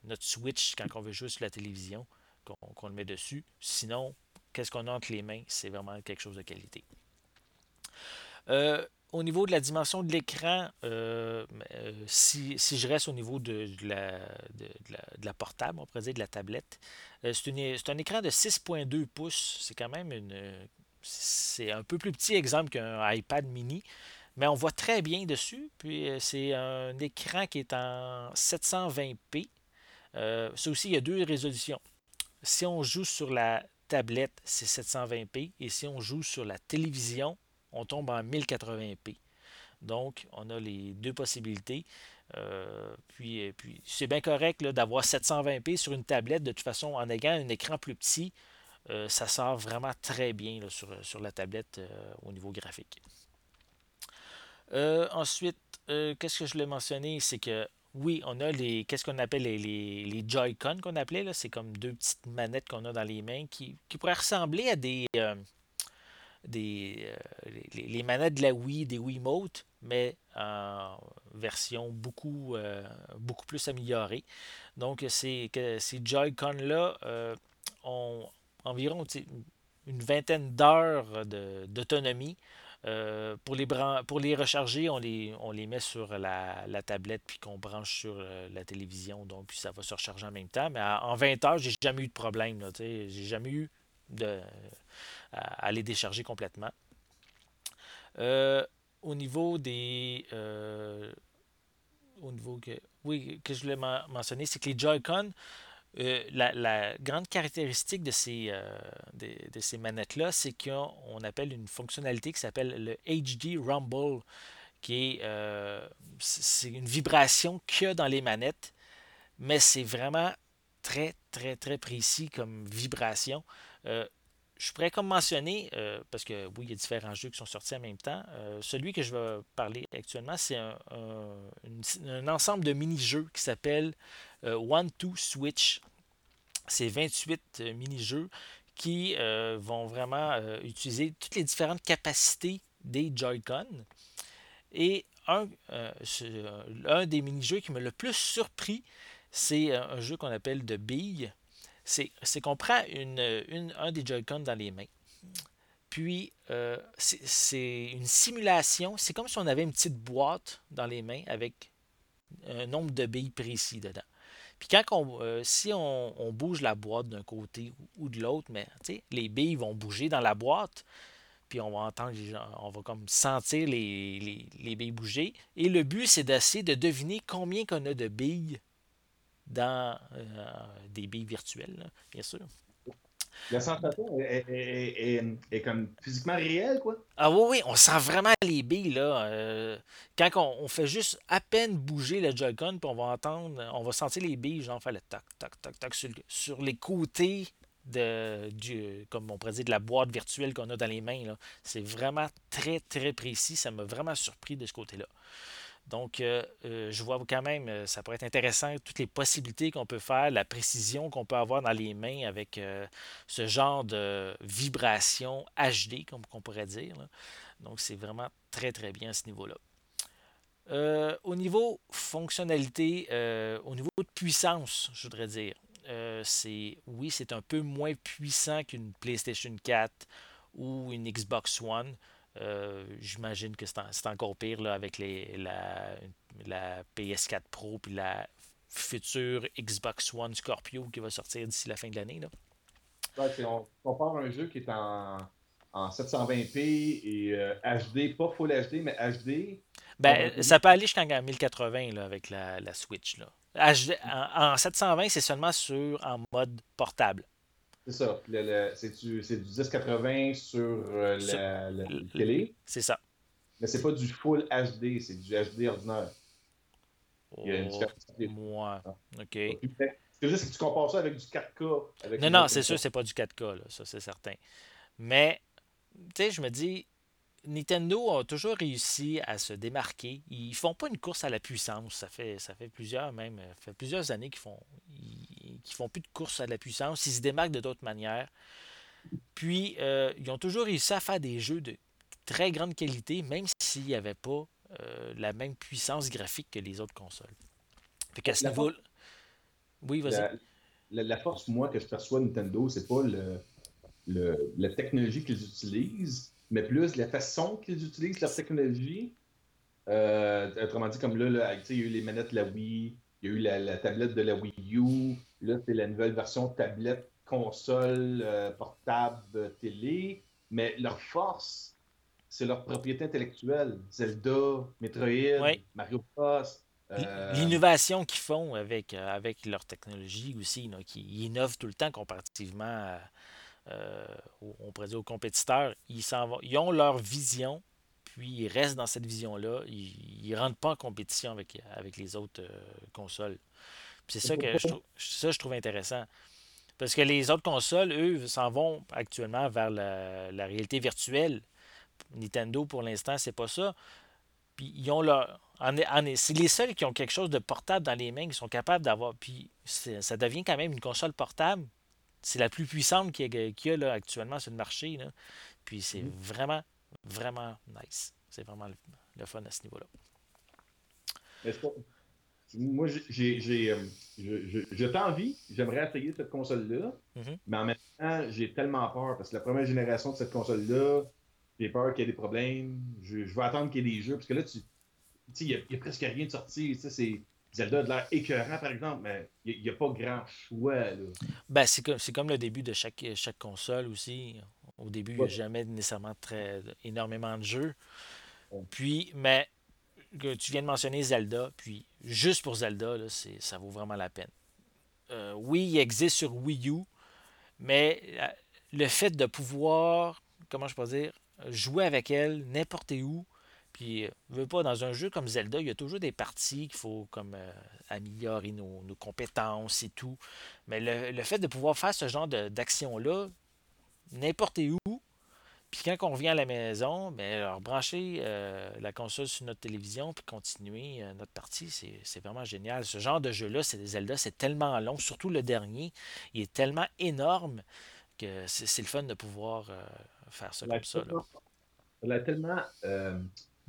notre Switch quand on veut jouer sur la télévision, qu'on le met dessus. Sinon, qu'est-ce qu'on a entre les mains, c'est vraiment quelque chose de qualité. Euh, au niveau de la dimension de l'écran, euh, euh, si, je reste au niveau de, la, la, portable, on pourrait dire de la tablette, c'est un écran de 6.2 pouces. C'est quand même une. C'est un peu plus petit exemple qu'un iPad mini, mais on voit très bien dessus. Puis c'est un écran qui est en 720p. ça aussi, il y a deux résolutions. Si on joue sur la tablette, c'est 720p. Et si on joue sur la télévision, on tombe en 1080p. Donc, on a les deux possibilités. Euh, puis, c'est bien correct d'avoir 720p sur une tablette. De toute façon, en ayant un écran plus petit, euh, ça sort vraiment très bien sur, la tablette euh, au niveau graphique. Ensuite, qu'est-ce que je voulais mentionner? C'est que oui, on a les. Qu'est-ce qu'on appelle les, les, Joy-Con qu'on appelait, là? C'est comme deux petites manettes qu'on a dans les mains qui, pourraient ressembler à des. Euh, des euh, les, manettes de la Wii, des Wiimote, mais en version beaucoup, euh, beaucoup plus améliorée. Donc, ces, ces Joy-Con-là ont environ une vingtaine d'heures d'autonomie. Euh, pour, les pour les recharger, on les, on les met sur la, tablette puis qu'on branche sur euh, la télévision. Donc, puis ça va se recharger en même temps. Mais en 20 heures, j'ai jamais eu de problème. J'ai jamais eu de, à, les décharger complètement. Euh, au niveau des. au niveau que. Oui, que je voulais mentionner, c'est que les Joy-Con, euh, la, grande caractéristique de ces, euh, de, ces manettes-là, c'est qu'on appelle une fonctionnalité qui s'appelle le HD Rumble, qui est, euh, c'est une vibration qu'il y a dans les manettes, mais c'est vraiment très, très, très précis comme vibration. je pourrais comme mentionner, parce que oui, il y a différents jeux qui sont sortis en même temps. celui que je vais parler actuellement, c'est un, ensemble de mini-jeux qui s'appelle One Two Switch. C'est 28 euh, mini-jeux qui euh, vont vraiment utiliser toutes les différentes capacités des Joy-Con. Et un, un des mini-jeux qui m'a le plus surpris, c'est un jeu qu'on appelle de billes. C'est qu'on prend une, un des Joy-Con dans les mains. Puis, c'est une simulation. C'est comme si on avait une petite boîte dans les mains avec un nombre de billes précis dedans. Puis quand on, euh, si on, bouge la boîte d'un côté ou de l'autre, mais les billes vont bouger dans la boîte, puis on va entendre, on va comme sentir les, billes bouger. Et le but, c'est d'essayer de deviner combien qu'on a de billes dans euh, des billes virtuelles, bien sûr. La sensation est, comme physiquement réelle, quoi. Ah oui, oui, on sent vraiment les billes, là. Euh, quand on, fait juste à peine bouger le Joy-Con, puis on va entendre, on va sentir les billes, genre faire le tac, tac, tac, tac sur, les côtés de, du, comme on de la boîte virtuelle qu'on a dans les mains. C'est vraiment très, très précis. Ça m'a vraiment surpris de ce côté-là. Donc, euh, euh, je vois quand même, euh, ça pourrait être intéressant, toutes les possibilités qu'on peut faire, la précision qu'on peut avoir dans les mains avec ce genre de vibration HD, comme on pourrait dire. Donc, c'est vraiment très, très bien à ce niveau-là. au niveau fonctionnalité, au niveau de puissance, je voudrais dire, c'est oui, c'est un peu moins puissant qu'une PlayStation 4 ou une Xbox One. Euh, j'imagine que c'est encore pire là, avec les, la, la, PS4 Pro puis la future Xbox One Scorpio qui va sortir d'ici la fin de l'année. Ouais, on compare un jeu qui est en en 720p et HD, pas Full HD, mais HD. Ben, ça peut aller jusqu'en 1080 là, avec la, la Switch. Là. HD, en, 720, c'est seulement sur en mode portable. C'est ça. C'est du, du, 1080 sur la, télé. C'est ça. Mais c'est pas du full HD, c'est du HD ordinaire. Il y a une oh, Moi. Ah. OK. C'est juste que tu compares ça avec du 4K. non, non, c'est sûr, c'est pas du 4K, là, ça, c'est certain. Mais, tu sais, je me dis, Nintendo a toujours réussi à se démarquer. Ils font pas une course à la puissance. Ça fait, ça fait plusieurs, même, ça fait plusieurs années qu'ils font, ils, font plus de course à la puissance. Ils se démarquent de d'autres manières. Puis, euh, ils ont toujours réussi à faire des jeux de très grande qualité, même s'il n'y avait pas euh, la même puissance graphique que les autres consoles. Fait qu'à ce niveau Oui, vas-y. La, force, moi, que je perçois Nintendo, c'est pas le, le, la technologie qu'ils utilisent, mais plus la façon qu'ils utilisent leur technologie. Euh, autrement dit, comme là, là il y a eu les manettes de la Wii, il y a eu la, tablette de la Wii U, là, c'est la nouvelle version tablette, console, euh, portable, télé. Mais leur force, c'est leur propriété intellectuelle. Zelda, Metroid, Mario Bros. Euh, l'innovation qu'ils font avec, euh, avec leur technologie aussi, qui innovent tout le temps comparativement euh, on pourrait dire aux compétiteurs. Ils, ils ont leur vision, puis ils restent dans cette vision-là. Ils ne rentrent pas en compétition avec, avec les autres consoles. C'est ça que je trouve, ça, je trouve intéressant. Parce que les autres consoles, eux, s'en vont actuellement vers la réalité virtuelle. Nintendo, pour l'instant, c'est pas ça. Puis ils ont leur. C'est les seuls qui ont quelque chose de portable dans les mains, qui sont capables d'avoir. Puis ça devient quand même une console portable. C'est la plus puissante qu'il y, a, là, actuellement sur le marché. Là. Puis c'est mm-hmm. vraiment, vraiment nice. C'est vraiment le, fun à ce niveau-là. Moi, j'ai euh, envie, j'aimerais essayer cette console-là, mm-hmm. mais en même temps, j'ai tellement peur parce que la première génération de cette console-là, j'ai peur qu'il y ait des problèmes. Je, vais attendre qu'il y ait des jeux. Parce que là, tu il n'y a, presque rien de sorti. C'est, Zelda a de l'air écœurant, par exemple, mais il n'y a, pas grand choix. Ben, c'est, comme, c'est comme le début de chaque, chaque console aussi. Au début, il n'y a jamais nécessairement très, énormément de jeux. Puis, mais tu viens de mentionner Zelda, puis juste pour Zelda, là, c'est, ça vaut vraiment la peine. Euh, oui, il existe sur Wii U, mais euh, le fait de pouvoir, comment je peux dire, jouer avec elle n'importe où. Puis, euh, veut pas, dans un jeu comme Zelda, il y a toujours des parties qu'il faut comme euh, améliorer nos, compétences et tout. Mais le, fait de pouvoir faire ce genre d'action-là, n'importe où, puis quand on revient à la maison, ben, alors brancher euh, la console sur notre télévision puis continuer notre partie, c'est vraiment génial. Ce genre de jeu-là, c'est Zelda, c'est tellement long, surtout le dernier, il est tellement énorme que c'est le fun de pouvoir faire ça comme ça. Elle est tellement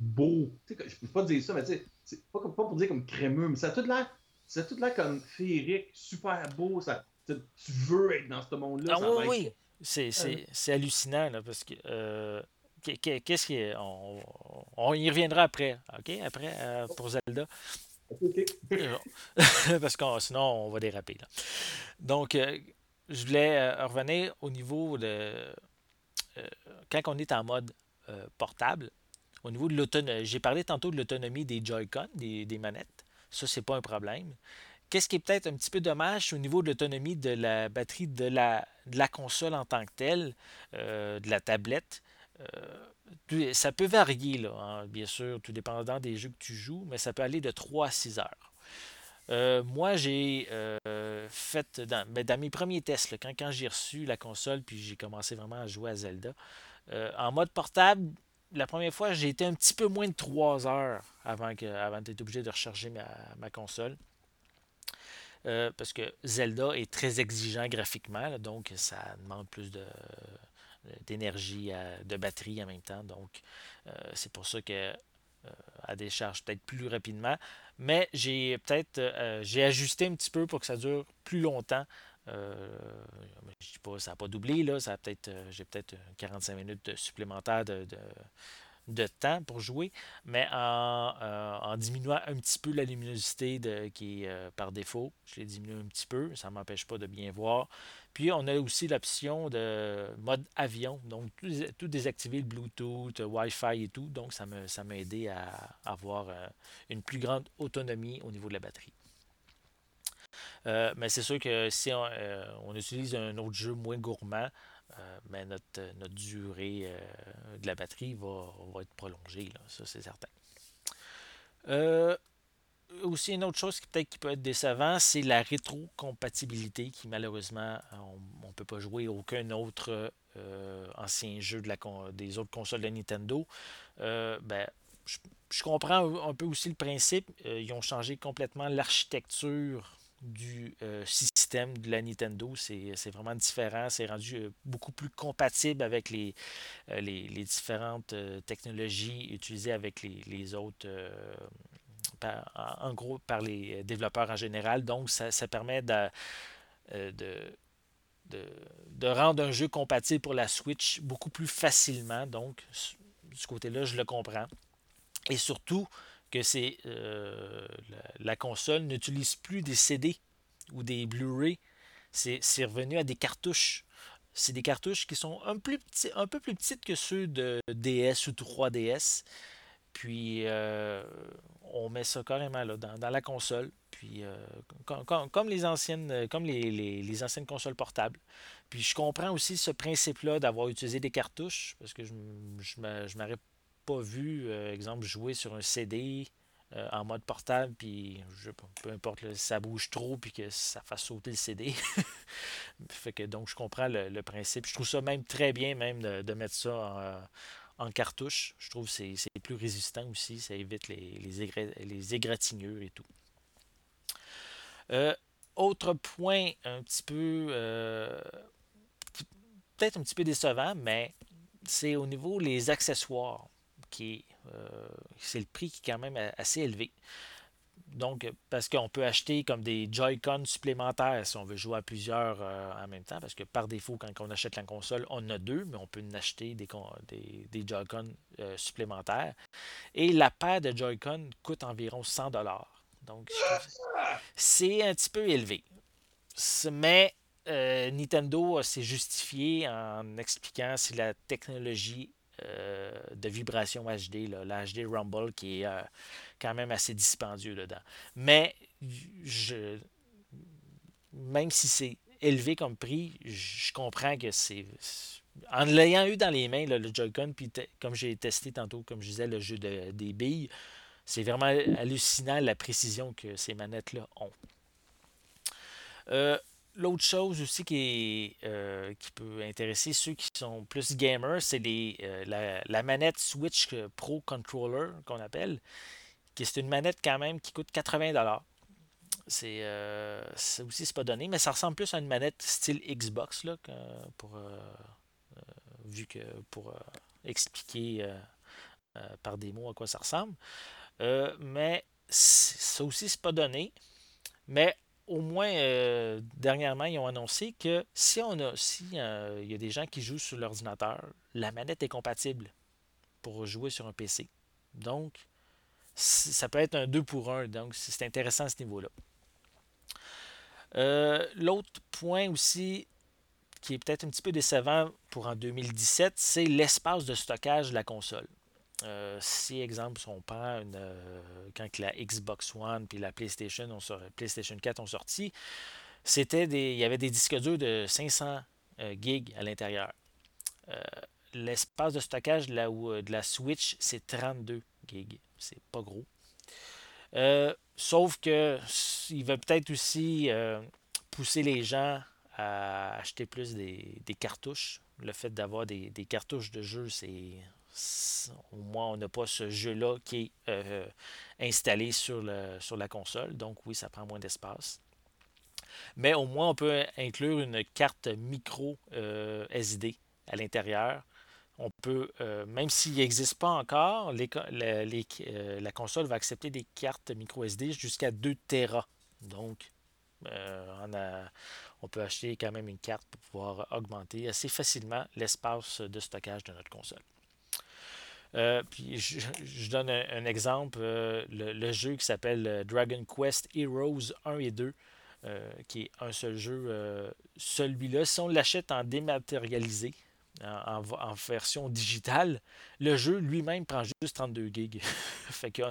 euh, beau. je ne peux pas dire ça, mais c'est pas, pas pour dire comme crémeux, mais ça a tout l'air. Ça tout l'air comme féerique, super beau. Ça, tu veux être dans ce monde-là. Ah, oui, oui. C'est hallucinant, là, parce que. Euh, qu'est-ce qui est. On, y reviendra après, OK? Après, euh, pour Zelda. parce que sinon, on va déraper. Là. Donc, je voulais revenir au niveau de euh, quand on est en mode euh, portable, au niveau de l'autonomie, j'ai parlé tantôt de l'autonomie des Joy-Con, des, manettes. Ça, c'est pas un problème. Qu'est-ce qui est peut-être un petit peu dommage au niveau de l'autonomie de la batterie de la, de la console en tant que telle, euh, de la tablette. ça peut varier, là, hein, bien sûr, tout dépendant des jeux que tu joues, mais ça peut aller de 3 à 6 heures. Euh, moi, j'ai euh, fait dans, ben, dans, mes premiers tests, quand, quand j'ai reçu la console, puis j'ai commencé vraiment à jouer à Zelda, euh, en mode portable, la première fois, j'ai été un petit peu moins de 3 heures avant, que, avant d'être obligé de recharger ma, console. parce que Zelda est très exigeant graphiquement, donc ça demande plus de, d'énergie, de batterie en même temps. Donc, c'est pour ça que à décharge peut-être plus rapidement mais j'ai peut-être euh, j'ai ajusté un petit peu pour que ça dure plus longtemps. Euh, je dis pas, ça n'a pas doublé, là, ça peut-être, euh, j'ai peut-être 45 minutes supplémentaires de, de temps pour jouer, mais en, diminuant un petit peu la luminosité de, qui est par défaut. Je l'ai diminué un petit peu, ça ne m'empêche pas de bien voir. Puis on a aussi l'option de mode avion, donc tout, désactiver le Bluetooth, Wi-Fi et tout. Donc ça m'a ça aidé à avoir une plus grande autonomie au niveau de la batterie. Euh, mais c'est sûr que si euh, on, utilise un autre jeu moins gourmand, euh, mais notre, notre durée de la batterie va, être prolongée, ça c'est certain. aussi une autre chose qui peut-être qui peut être décevant, c'est la rétrocompatibilité qui malheureusement on ne peut pas jouer aucun autre ancien jeu des autres consoles de Nintendo. ben, je, comprends un peu aussi le principe. ils ont changé complètement l'architecture du euh, système de la Nintendo. C'est vraiment différent. C'est rendu euh, beaucoup plus compatible avec les, euh, les, différentes technologies utilisées avec les, autres. en gros, par les développeurs en général. Donc, ça, permet de, de, de, rendre un jeu compatible pour la Switch beaucoup plus facilement. Donc, du côté-là, je le comprends. Et surtout, que c'est euh, la, console n'utilise plus des CD ou des Blu-ray. C'est revenu à des cartouches. C'est des cartouches qui sont un, plus un peu plus petites que ceux de DS ou 3DS. Puis euh, on met ça carrément là, dans, la console. Puis euh, comme, les anciennes, comme les, anciennes consoles portables. Puis je comprends aussi ce principe-là d'avoir utilisé des cartouches, parce que je ne m'aurais vu, euh, exemple, jouer sur un CD euh, en mode portable, puis je, peu importe, ça bouge trop, puis que ça fasse sauter le CD. fait que donc je comprends le, principe. Je trouve ça même très bien même de, mettre ça en, cartouche. Je trouve que c'est plus résistant aussi, ça évite les, les, égratignures et tout. Euh, autre point un petit peu peut-être un petit peu décevant, mais c'est au niveau des accessoires euh, c'est le prix qui est quand même assez élevé. Donc, parce qu'on peut acheter comme des Joy-Con supplémentaires si on veut jouer à plusieurs euh, en même temps, parce que par défaut, quand on achète la console, on a deux, mais on peut en acheter des, des, Joy-Con euh, supplémentaires. Et la paire de Joy-Con coûte environ 100 Donc, c'est un petit peu élevé. Mais Nintendo s'est justifié en expliquant si la technologie euh, de vibration HD, la HD Rumble, qui est euh, quand même assez dispendieux dedans. Mais je, même si c'est élevé comme prix, je comprends que c'est. En l'ayant eu dans les mains, le Joy-Con, puis comme j'ai testé tantôt, comme je disais, le jeu de, des billes, c'est vraiment hallucinant la précision que ces manettes-là ont. Euh, L'autre chose aussi qui, euh, qui peut intéresser ceux qui sont plus gamers, c'est euh, la, manette Switch Pro Controller qu'on appelle, qui une manette quand même qui coûte 80$. C'est euh, aussi c'est pas donné, mais ça ressemble plus à une manette style Xbox là, pour vu que pour expliquer par des mots à quoi ça ressemble. mais ça aussi c'est pas donné. Mais au moins, euh, dernièrement, ils ont annoncé que si on a, si euh, il y a des gens qui jouent sur l'ordinateur, la manette est compatible pour jouer sur un PC. Donc, ça peut être un 2 pour 1. Donc, c'est intéressant à ce niveau-là. Euh, l'autre point aussi qui est peut-être un petit peu décevant pour en 2017, c'est l'espace de stockage de la console. Euh, si, exemple, on prend euh, quand la Xbox One puis la PlayStation, PlayStation 4 ont sorti, c'était des, il y avait des disques durs de 500 euh, gigs à l'intérieur. L'espace de stockage de la, de la Switch, c'est 32 gigs. C'est pas gros. sauf que il va peut-être aussi pousser les gens à acheter plus des, cartouches. Le fait d'avoir des, des, cartouches de jeu, c'est au moins on n'a pas ce jeu-là qui est euh, installé sur, la console. Donc oui, ça prend moins d'espace. Mais au moins on peut inclure une carte micro euh, SD à l'intérieur. On peut, euh, même s'il n'existe pas encore, la, console va accepter des cartes micro SD jusqu'à 2 Tera. Donc, on peut acheter quand même une carte pour pouvoir augmenter assez facilement l'espace de stockage de notre console. Euh, puis je, donne un, exemple, le, jeu qui s'appelle Dragon Quest Heroes 1 et 2, qui est un seul jeu. Celui-là, si on l'achète en dématérialisé, en, version digitale, le jeu lui-même prend juste 32 gigs. fait que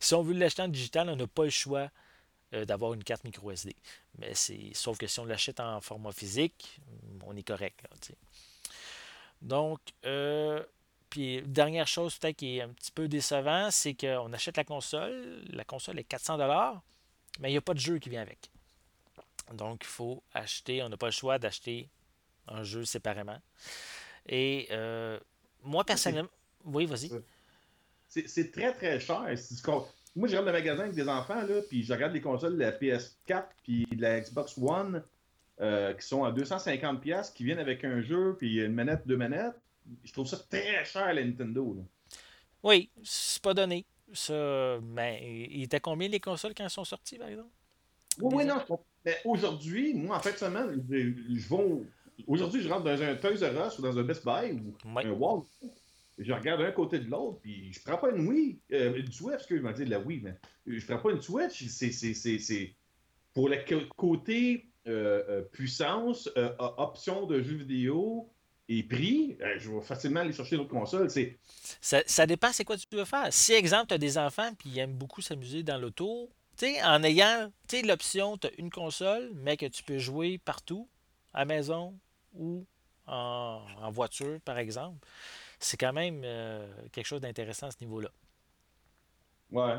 si on veut l'acheter en digital, on n'a pas le choix euh, d'avoir une carte micro SD. Mais c'est sauf que si on l'achète en format physique, on est correct. Donc, euh, puis dernière chose peut-être qui est un petit peu décevant, c'est qu'on achète la console, la console est 400 mais il n'y a pas de jeu qui vient avec. Donc, il faut acheter, on n'a pas le choix d'acheter un jeu séparément. Et euh, moi, personnellement. Oui, vas-y. C'est très, très cher. Moi, je dans le magasin avec des enfants, là, puis je regarde les consoles de la PS4 puis de la Xbox One euh, qui sont à 250$, qui viennent avec un jeu puis une manette, deux manettes. Je trouve ça très cher, la Nintendo. Oui, c'est pas donné. Ça, mais il était combien les consoles quand elles sont sorties, par exemple? Oui, oui, non. Mais aujourd'hui, moi, en fait, seulement, je, je vais Aujourd'hui, je rentre dans un Toys R Us ou dans un Best Buy ou un Wall. Je regarde d'un côté de l'autre, puis je prends pas une Wii, euh, une Switch, parce que je m'en dis de la Wii, mais je prends pas une Switch. C'est pour le côté euh, euh, puissance, option de jeux vidéo et prix, je vais facilement aller chercher d'autres consoles. Ça, ça dépend c'est quoi tu veux faire. Si, exemple, tu as des enfants puis ils aiment beaucoup s'amuser dans l'auto, en ayant l'option, tu as une console, mais que tu peux jouer partout, à maison, ou en, voiture, par exemple, c'est quand même euh, quelque chose d'intéressant à ce niveau-là. Ouais.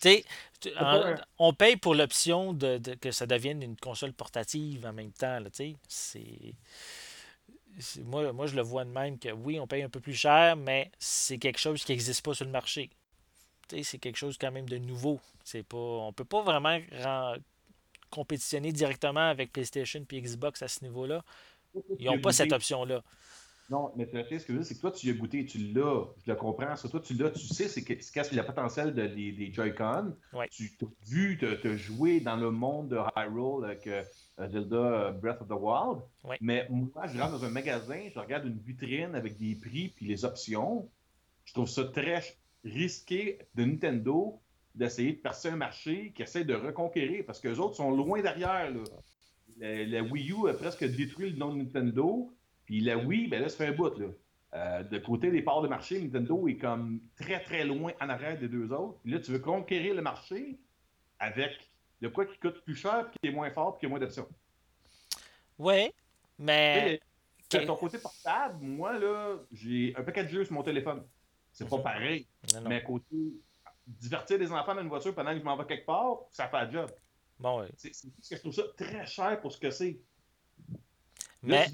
Tu sais, on paye pour l'option de, que ça devienne une console portative en même temps. C'est. Moi, moi, je le vois de même que oui, on paye un peu plus cher, mais c'est quelque chose qui n'existe pas sur le marché. C'est quelque chose quand même de nouveau. C'est pas, on peut pas vraiment compétitionner directement avec PlayStation et Xbox à ce niveau-là. Ils n'ont pas cette option-là. Non, mais ce que je veux dire, c'est que toi, tu y as goûté, tu l'as, je le comprends. Ça, toi, tu l'as, tu sais c'est qu'est-ce le potentiel de, des, des Joy-Con. Tu as vu te, jouer dans le monde de Hyrule avec euh, Zelda euh, Breath of the Wild. Mais moi, je rentre dans un magasin, je regarde une vitrine avec des prix puis les options. Je trouve ça très risqué de Nintendo d'essayer de passer un marché qui essaie de reconquérir parce que les autres sont loin derrière. La, Wii U a presque détruit le nom de Nintendo. Puis la Wii, ben là, ça fait un bout. Là. Euh, de côté des parts de marché, Nintendo est comme très très loin en arrière des deux autres. Puis là, tu veux conquérir le marché avec de quoi qui coûte plus cher, puis qui est moins fort, puis qui a moins d'options. Oui, mais. Ton côté portable, moi, là, j'ai un paquet de jeux sur mon téléphone. C'est pas pareil. Mais à côté divertir des enfants dans une voiture pendant que je m'en vais quelque part, ça fait un job. Bon, oui. C'est que je trouve ça très cher pour ce que c'est. Mais.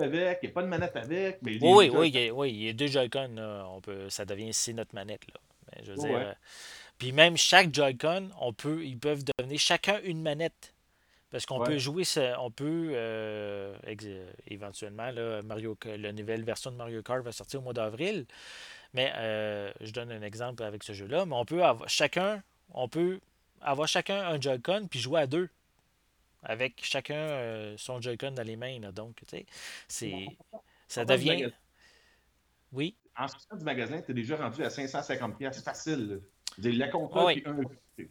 Avec, il n'y a pas de manette avec. Mais oui, oui, il y a, oui, il y a deux Joy-Con, on peut, ça devient ici notre manette. Là. Mais je veux dire, euh, puis même chaque Joy-Con, on peut, ils peuvent devenir chacun une manette. Parce qu'on peut jouer, on peut euh, éventuellement, là, Mario, la nouvelle version de Mario Kart va sortir au mois d'avril. Mais euh, je donne un exemple avec ce jeu-là. Mais on peut avoir chacun, on peut avoir chacun un Joy-Con puis jouer à deux. Avec chacun euh, son Joy-Con dans les mains. Donc, tu sais, c'est. Ça devient. Oui? En sortant du magasin, tu es déjà rendu à 550$ facile. La console, un...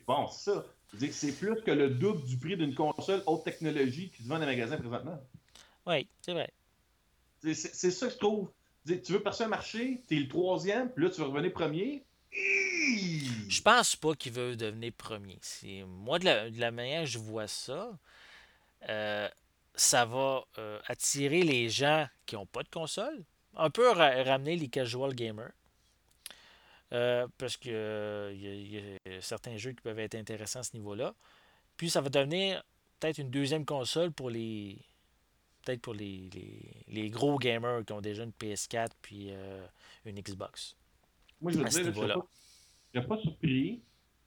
Bon, c'est ça. C'est plus que le double du prix d'une console haute technologie qui se vend dans les magasins présentement. Oui, c'est vrai. C'est ça que je trouve tu veux passer un marché, tu es le troisième, puis là, tu veux revenir premier. Je pense pas qu'il veut devenir premier. Moi, de la, manière que je vois ça, euh, ça va euh, attirer les gens qui n'ont pas de console, un peu ramener les casual gamers. Euh, parce qu'il y, a certains jeux qui peuvent être intéressants à ce niveau-là. Puis ça va devenir peut-être une deuxième console pour les, peut-être pour les, les, gros gamers qui ont déjà une PS4 puis une Xbox. Moi, je veux dire, je ne serais pas surpris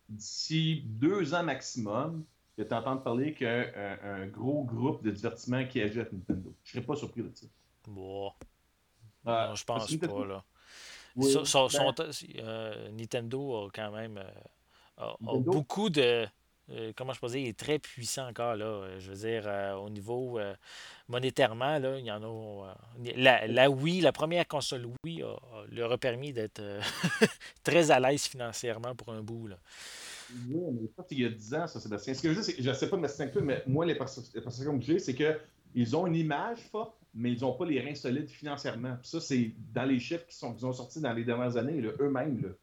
d'ici deux ans maximum que tu entends parler qu'un un gros groupe de divertissement qui achète Nintendo. Je ne serais pas surpris de ça. Bon. Euh, non, je pense pas, là. Ben euh, Nintendo a quand même beaucoup de comment je peux dire, il est très puissant encore. Là, je veux dire, au niveau monétairement, là, il y en a. la, la, Wii, la première console Wii, a, leur a permis d'être très à l'aise financièrement pour un bout. Là. Oui, mais ça, il y a 10 ans, ça, Sébastien. Ce que je dis, je ne sais pas de me mais moi, les perceptions que j'ai, c'est qu'ils ont une image forte, mais ils n'ont pas les reins solides financièrement. ça, c'est dans les chiffres qui sont, ont sortis dans les dernières années, eux-mêmes.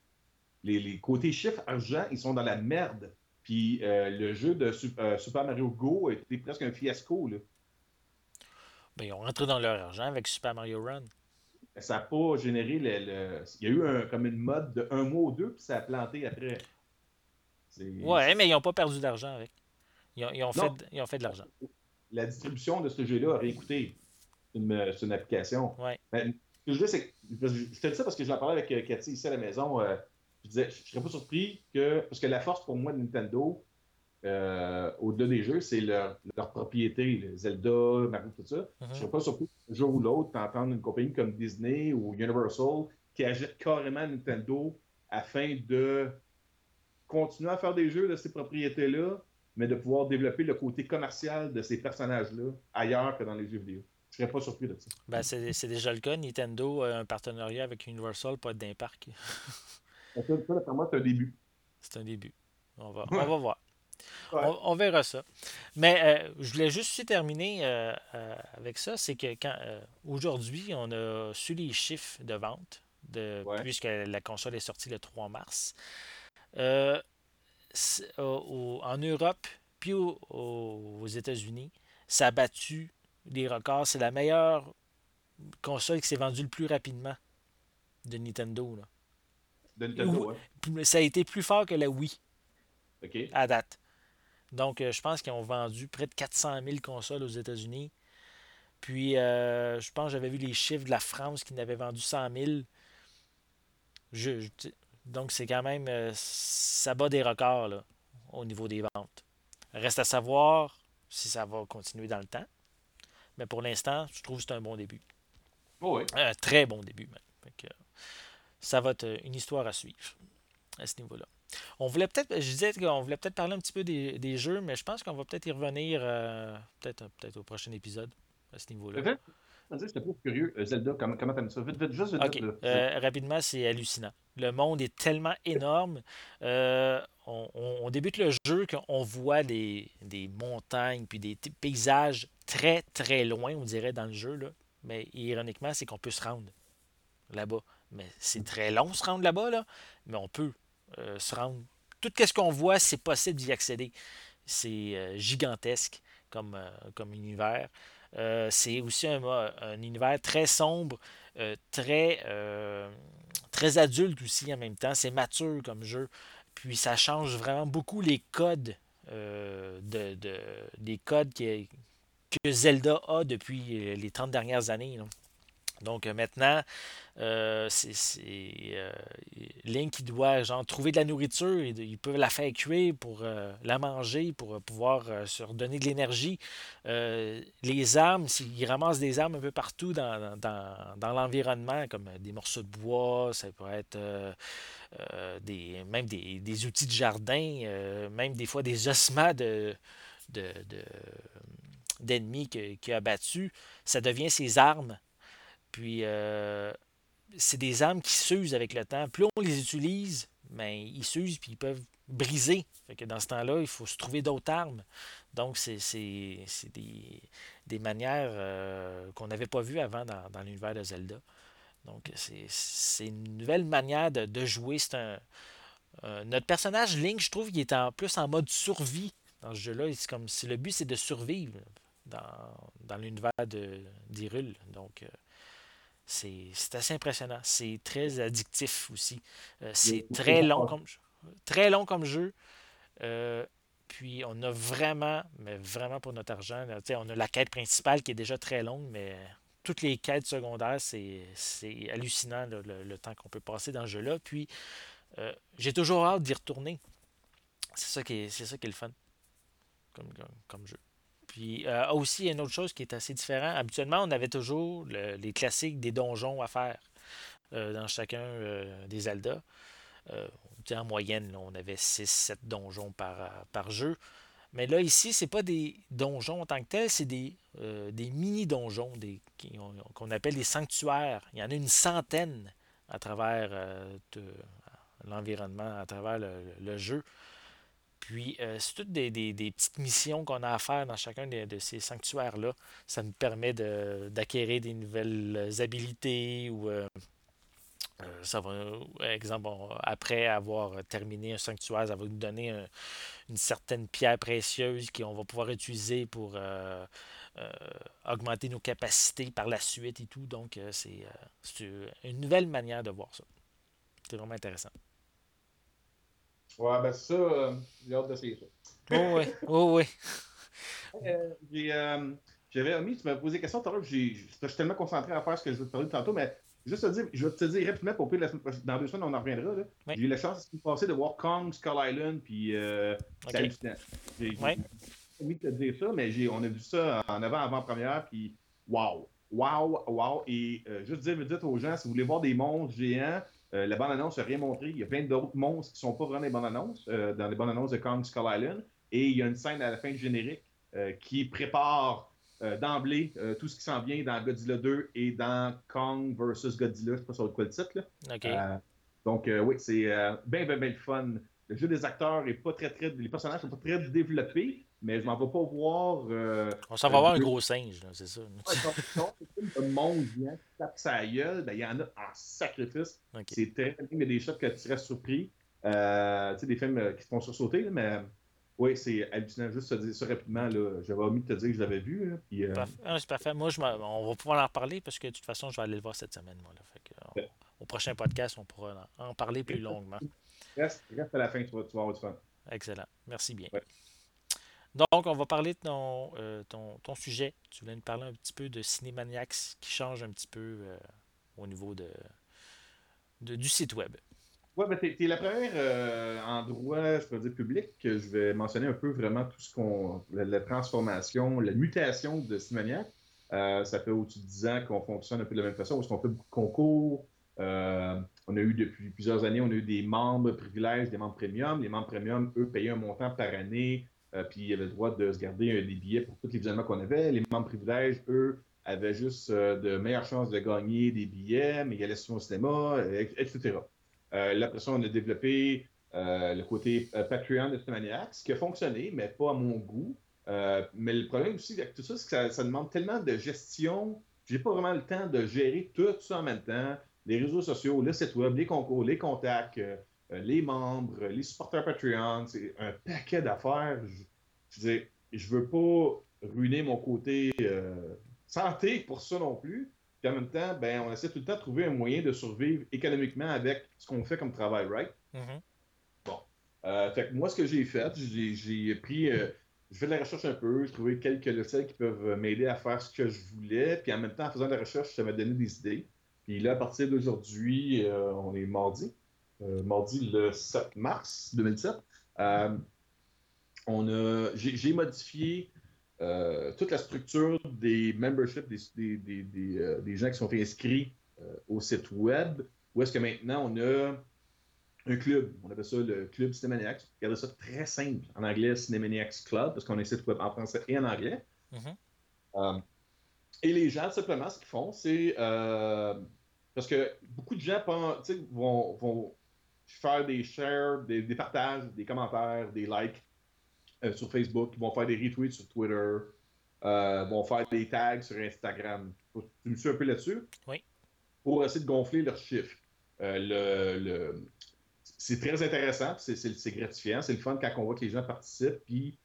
Les, côtés chiffres argent, ils sont dans la merde. Puis euh, le jeu de euh, Super Mario Go été presque un fiasco. Là. Ben, ils ont rentré dans leur argent avec Super Mario Run. Ça n'a pas généré le, Il y a eu un, comme une mode de un mois ou deux, puis ça a planté après. Ouais, mais ils n'ont pas perdu d'argent avec. Ils ont, fait, ils ont fait de l'argent. La distribution de ce jeu-là aurait écouté une, une application. Ouais. Mais, ce que je c'est je te dis ça parce que j'en parlais avec euh, Cathy ici à la maison. Euh, je disais, je ne serais pas surpris que. Parce que la force pour moi de Nintendo, euh, au-delà des jeux, c'est leur, leur, propriété, Zelda, Mario, tout ça. Mm-hmm. Je ne serais pas surpris un jour ou l'autre d'entendre une compagnie comme Disney ou Universal qui achète carrément Nintendo afin de continuer à faire des jeux de ces propriétés-là, mais de pouvoir développer le côté commercial de ces personnages-là ailleurs que dans les jeux vidéo. Je serais pas surpris de ça. Ben, c'est déjà le cas. Nintendo a un partenariat avec Universal pour être d'un parc. ça, pour moi, c'est un début. C'est un début. On va, on va voir. On, verra ça. Mais euh, je voulais juste terminer euh, euh, avec ça, c'est que quand aujourd'hui, on a su les chiffres de vente, de, puisque la console est sortie le 3 mars. En Europe, puis aux États-Unis, ça a battu les records. C'est la meilleure console qui s'est vendue le plus rapidement de Nintendo. De Nintendo, Ça a été plus fort que la Wii. À date. Donc, euh, je pense qu'ils ont vendu près de 400 000 consoles aux États-Unis. Puis, euh, je pense que j'avais vu les chiffres de la France qui n'avait vendu 100 000. Donc, c'est quand même. Euh, ça bat des records là, au niveau des ventes. Reste à savoir si ça va continuer dans le temps. Mais pour l'instant, je trouve que c'est un bon début. Oh oui. Un très bon début, même. ça va être une histoire à suivre à ce niveau-là. On voulait peut-être, je disais qu'on voulait peut-être parler un petit peu des, jeux, mais je pense qu'on va peut-être y revenir euh, peut-être peut au prochain épisode à ce niveau-là. J'étais pas curieux. Euh, Zelda, comment tu aimes ça? Vite, vite, juste vite, euh, rapidement, c'est hallucinant. Le monde est tellement énorme. on, débute le jeu qu'on voit des, des, montagnes puis des paysages très, très loin, on dirait, dans le jeu. Là. Mais ironiquement, c'est qu'on peut se rendre là-bas. Mais c'est très long se rendre là-bas, là, mais on peut. Euh, se rendre. Tout ce qu'on voit, c'est possible d'y accéder. C'est euh, gigantesque comme, euh, comme univers. C'est aussi un, un, univers très sombre, très, très adulte aussi en même temps. C'est mature comme jeu. Puis ça change vraiment beaucoup les codes, de, de, des codes que, Zelda a depuis les 30 dernières années. Maintenant, euh, c'est euh, Link qui doit genre, trouver de la nourriture, il peut la faire cuire pour euh, la manger, pour pouvoir se redonner de l'énergie. les armes, il ramasse des armes un peu partout dans, l'environnement, comme des morceaux de bois, ça peut être des, même des, outils de jardin, même des fois des ossements de, d'ennemis qu'il a battus. Ça devient ses armes. Puis, euh, c'est des armes qui s'usent avec le temps. Plus on les utilise, ben, ils s'usent puis ils peuvent briser. Fait que dans ce temps-là, il faut se trouver d'autres armes. Donc, c'est des, des, manières euh, qu'on n'avait pas vues avant dans, l'univers de Zelda. Donc, c'est une nouvelle manière de, jouer. C'est un, notre personnage Link, je trouve qu'il est en plus en mode survie dans ce jeu-là. C'est comme si le but c'est de survivre dans, dans l'univers d'Hyrule. Donc, euh, c'est assez impressionnant. C'est très addictif aussi. Euh, c'est très long comme très long comme jeu. Euh, puis on a vraiment, mais vraiment pour notre argent, on a la quête principale qui est déjà très longue, mais toutes les quêtes secondaires, c'est hallucinant le, temps qu'on peut passer dans ce jeu-là. Puis euh, j'ai toujours hâte d'y retourner. C'est ça, qui est, ça qui est le fun comme jeu. Puis euh, aussi, il y a une autre chose qui est assez différente. Habituellement, on avait toujours les classiques des donjons à faire euh, dans chacun euh, des Zelda. en moyenne, on avait 6-7 donjons par, par jeu. Mais là, ici, c'est pas des donjons en tant que tels, c'est des, des mini-donjons qu'on appelle des sanctuaires. Il y en a une centaine à travers l'environnement, à travers le jeu. Puis, euh, c'est toutes des, petites missions qu'on a à faire dans chacun de, ces sanctuaires-là. Ça nous permet d'acquérir des nouvelles habilités ou, euh, euh, ça va, exemple, après avoir terminé un sanctuaire, ça va nous donner une certaine pierre précieuse qu'on va pouvoir utiliser pour augmenter nos capacités par la suite et tout. Donc, c'est une nouvelle manière de voir ça. C'est vraiment intéressant. Ouais, ben ça, euh, j'ai hâte d'essayer ça. Oh oui, oh oui. Euh, euh, j'avais omis, tu m'as posé des questions tout à l'heure, je suis tellement concentré à faire ce que je veux te parler tantôt, mais juste te dire, je vais te dire rapidement pour la semaine prochaine, dans deux semaines, on en reviendra. J'ai eu la chance de passer de voir Kong, Skull Island, puis euh, okay. J'ai envie de te dire ça, mais on a vu ça en avant-avant-première, puis wow, wow, wow. Et juste dire, dites aux gens, si vous voulez voir des monstres géants, euh, la bande-annonce n'a rien montré. Il y a plein d'autres monstres qui ne sont pas vraiment des bandes-annonces, euh, dans les bandes-annonces de Kong Skull Island. Et il y a une scène à la fin du générique euh, qui prépare d'emblée tout ce qui s'en vient dans Godzilla 2 et dans Kong vs Godzilla. Je ne sais pas sur quoi le titre. donc, oui, c'est bien, bien, bien fun. Le jeu des acteurs est pas très, très. Les personnages sont pas très développés, mais je m'en vais pas voir. Euh, on s'en va voir un gros singe, c'est ça. un monde qui tape sa gueule, ben, il y en a en sacrifice. C'est très Il y a des shots que tu restes surpris. Euh, tu sais, des films euh, qui se font sursauter, mais oui, c'est hallucinant. Juste te dire ça rapidement, j'avais omis de te dire que je l'avais vu. puis, ah, c'est parfait. Moi, je on va pouvoir en reparler parce que de toute façon, je vais aller le voir cette semaine. Moi, là. Au prochain podcast, on pourra en parler plus longuement. Reste, reste à la fin, tu vas, tu vas avoir du fun. Excellent. Merci bien. Donc, on va parler de euh, ton, ton, sujet. Tu voulais nous parler un petit peu de Cinémaniacs qui change un petit peu euh, au niveau de, du site web. Oui, ben, tu es, la première euh, endroit, je peux dire, public que je vais mentionner un peu vraiment tout ce qu'on. La, transformation, la mutation de Cinémaniacs. ça fait au-dessus de 10 ans qu'on fonctionne un peu de la même façon, parce qu'on fait beaucoup de concours. on a eu depuis plusieurs années, on a eu des membres privilèges, des membres premium. Les membres premium, eux, payaient un montant par année euh, puis il avait le droit de se garder des billets pour tous les événements qu'on avait. Les membres privilèges, eux, avaient juste euh, de meilleures chances de gagner des billets, mais ils allaient sur au cinéma, etc. Euh, là, après ça, on a développé le côté Patreon de Cinemaniacs, ce qui a fonctionné, mais pas à mon goût. mais le problème aussi avec tout ça, c'est que ça, demande tellement de gestion. J'ai pas vraiment le temps de gérer tout ça en même temps. Les réseaux sociaux, le site web, les concours, les contacts, euh, les membres, les supporters Patreon, c'est un paquet d'affaires. Je, je, je veux pas ruiner mon côté euh, santé pour ça non plus. Puis en même temps, ben, on essaie tout le temps de trouver un moyen de survivre économiquement avec ce qu'on fait comme travail, right? Mm-hmm. Bon. Euh, fait que moi, ce que j'ai fait, j'ai pris. je fais de la recherche un peu, j'ai trouvé quelques logiciels qui peuvent m'aider à faire ce que je voulais. Puis en même temps, en faisant de la recherche, ça m'a donné des idées. Puis là, à partir d'aujourd'hui, on est mardi. Euh, mardi le 7 mars 2007. Euh, on a, j'ai, modifié euh, toute la structure des memberships, des, des, gens qui sont inscrits au site web, où est-ce que maintenant on a un club. On appelle ça le club Cinemaniacs. Regardez ça très simple. En anglais, Cinemaniacs Club, parce qu'on a un site web en français et en anglais. Mm-hmm. et les gens, simplement, ce qu'ils font, c'est. parce que beaucoup de gens vont, vont, faire des shares, des, partages, des commentaires, des likes euh, sur Facebook, ils vont faire des retweets sur Twitter, euh, vont faire des tags sur Instagram. Tu me suis un peu là-dessus? Oui. Pour essayer de gonfler leurs chiffres. Euh, le, C'est très intéressant, c'est gratifiant, c'est le fun quand on voit que les gens participent, puis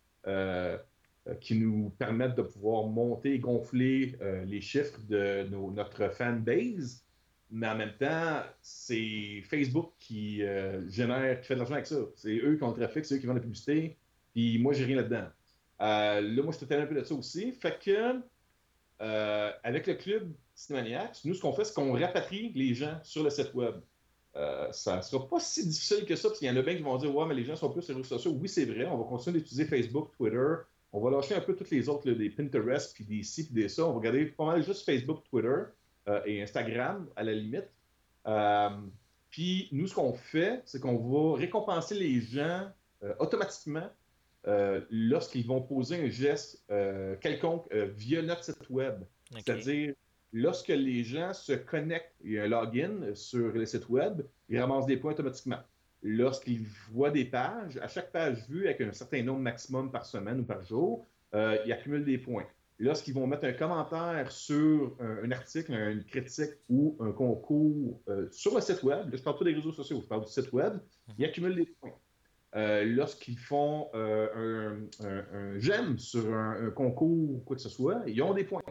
qui nous permettent de pouvoir monter et gonfler les chiffres de notre fan base mais en même temps, c'est Facebook qui euh, génère, qui fait de l'argent avec ça. C'est eux qui ont le trafic, c'est eux qui vendent la publicité, puis moi, j'ai rien là-dedans. Euh, là, moi, je te un peu de ça aussi. Fait que, euh, avec le club Cinemaniacs, nous, ce qu'on fait, c'est qu'on rapatrie les gens sur le site web. ça ne sera pas si difficile que ça, parce qu'il y en a bien qui vont dire Ouais, mais les gens sont plus sur les réseaux sociaux. Oui, c'est vrai, on va continuer d'utiliser Facebook, Twitter. On va lâcher un peu toutes les autres, des Pinterest, puis des sites, puis des ça. On va regarder pas mal juste Facebook, Twitter. Euh, et Instagram, à la limite. Euh, Puis nous, ce qu'on fait, c'est qu'on va récompenser les gens automatiquement lorsqu'ils vont poser un geste quelconque via notre site web. C'est-à-dire, lorsque les gens se connectent, il y a un login sur le site web, ils ramassent des points automatiquement. Lorsqu'ils voient des pages, à chaque page vue avec un certain nombre maximum par semaine ou par jour, euh, ils accumulent des points. Lorsqu'ils vont mettre un commentaire sur un, article, une critique ou un concours euh, sur le site web, là, je parle pas des réseaux sociaux, je parle du site web, ils accumulent des points. Euh, lorsqu'ils font un, j'aime sur un, concours, quoi que ce soit, ils ont des points.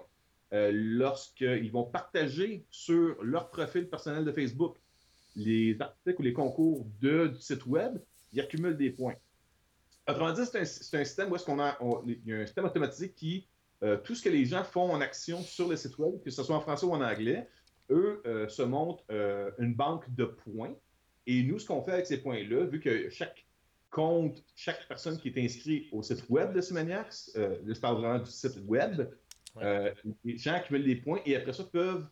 lorsqu'ils vont partager sur leur profil personnel de Facebook les articles ou les concours du site web, ils accumulent des points. Autrement dit, c'est un, système où est-ce qu'on a, il y a un système automatique qui, euh, tout ce que les gens font en action sur le site web, que ce soit en français ou en anglais, eux euh, se montrent euh, une banque de points. Et nous, ce qu'on fait avec ces points-là, vu que chaque compte, chaque personne qui est inscrite au site web de Simaniacs, je parle vraiment du site web, les gens accumulent des points et après ça peuvent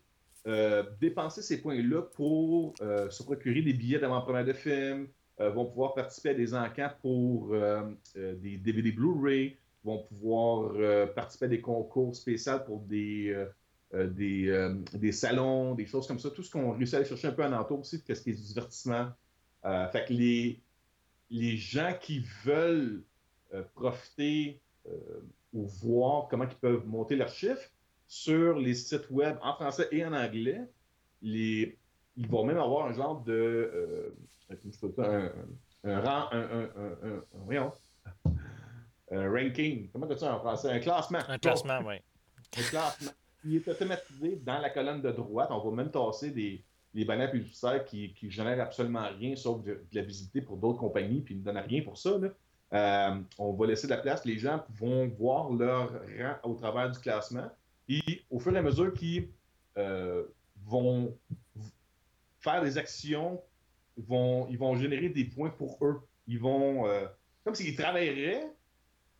dépenser ces points-là pour se procurer des billets d'avant-première de film, euh, vont pouvoir participer à des encans pour euh, euh, des DVD Blu-ray, vont pouvoir participer à des concours spéciaux pour des, des, salons, des choses comme ça. Tout ce qu'on réussit à aller chercher un peu en entour aussi, qu'est-ce qui est du divertissement. fait que les, les gens qui veulent profiter ou voir comment ils peuvent monter leurs chiffres sur les sites web en français et en anglais, les, ils vont même avoir un genre de un, un, un, un, un, ranking, comment tu dis en français? Un classement. Un classement, oui. Un classement. Il est automatisé dans la colonne de droite. On va même tasser des, des banners publicitaires qui, qui génèrent absolument rien sauf de, la visibilité pour d'autres compagnies, puis ils ne donnent rien pour ça. Euh, on va laisser de la place. Les gens vont voir leur rang au travers du classement. Et au fur et à mesure qu'ils euh, vont faire des actions vont, ils vont générer des points pour eux. Ils vont, euh, comme s'ils travailleraient,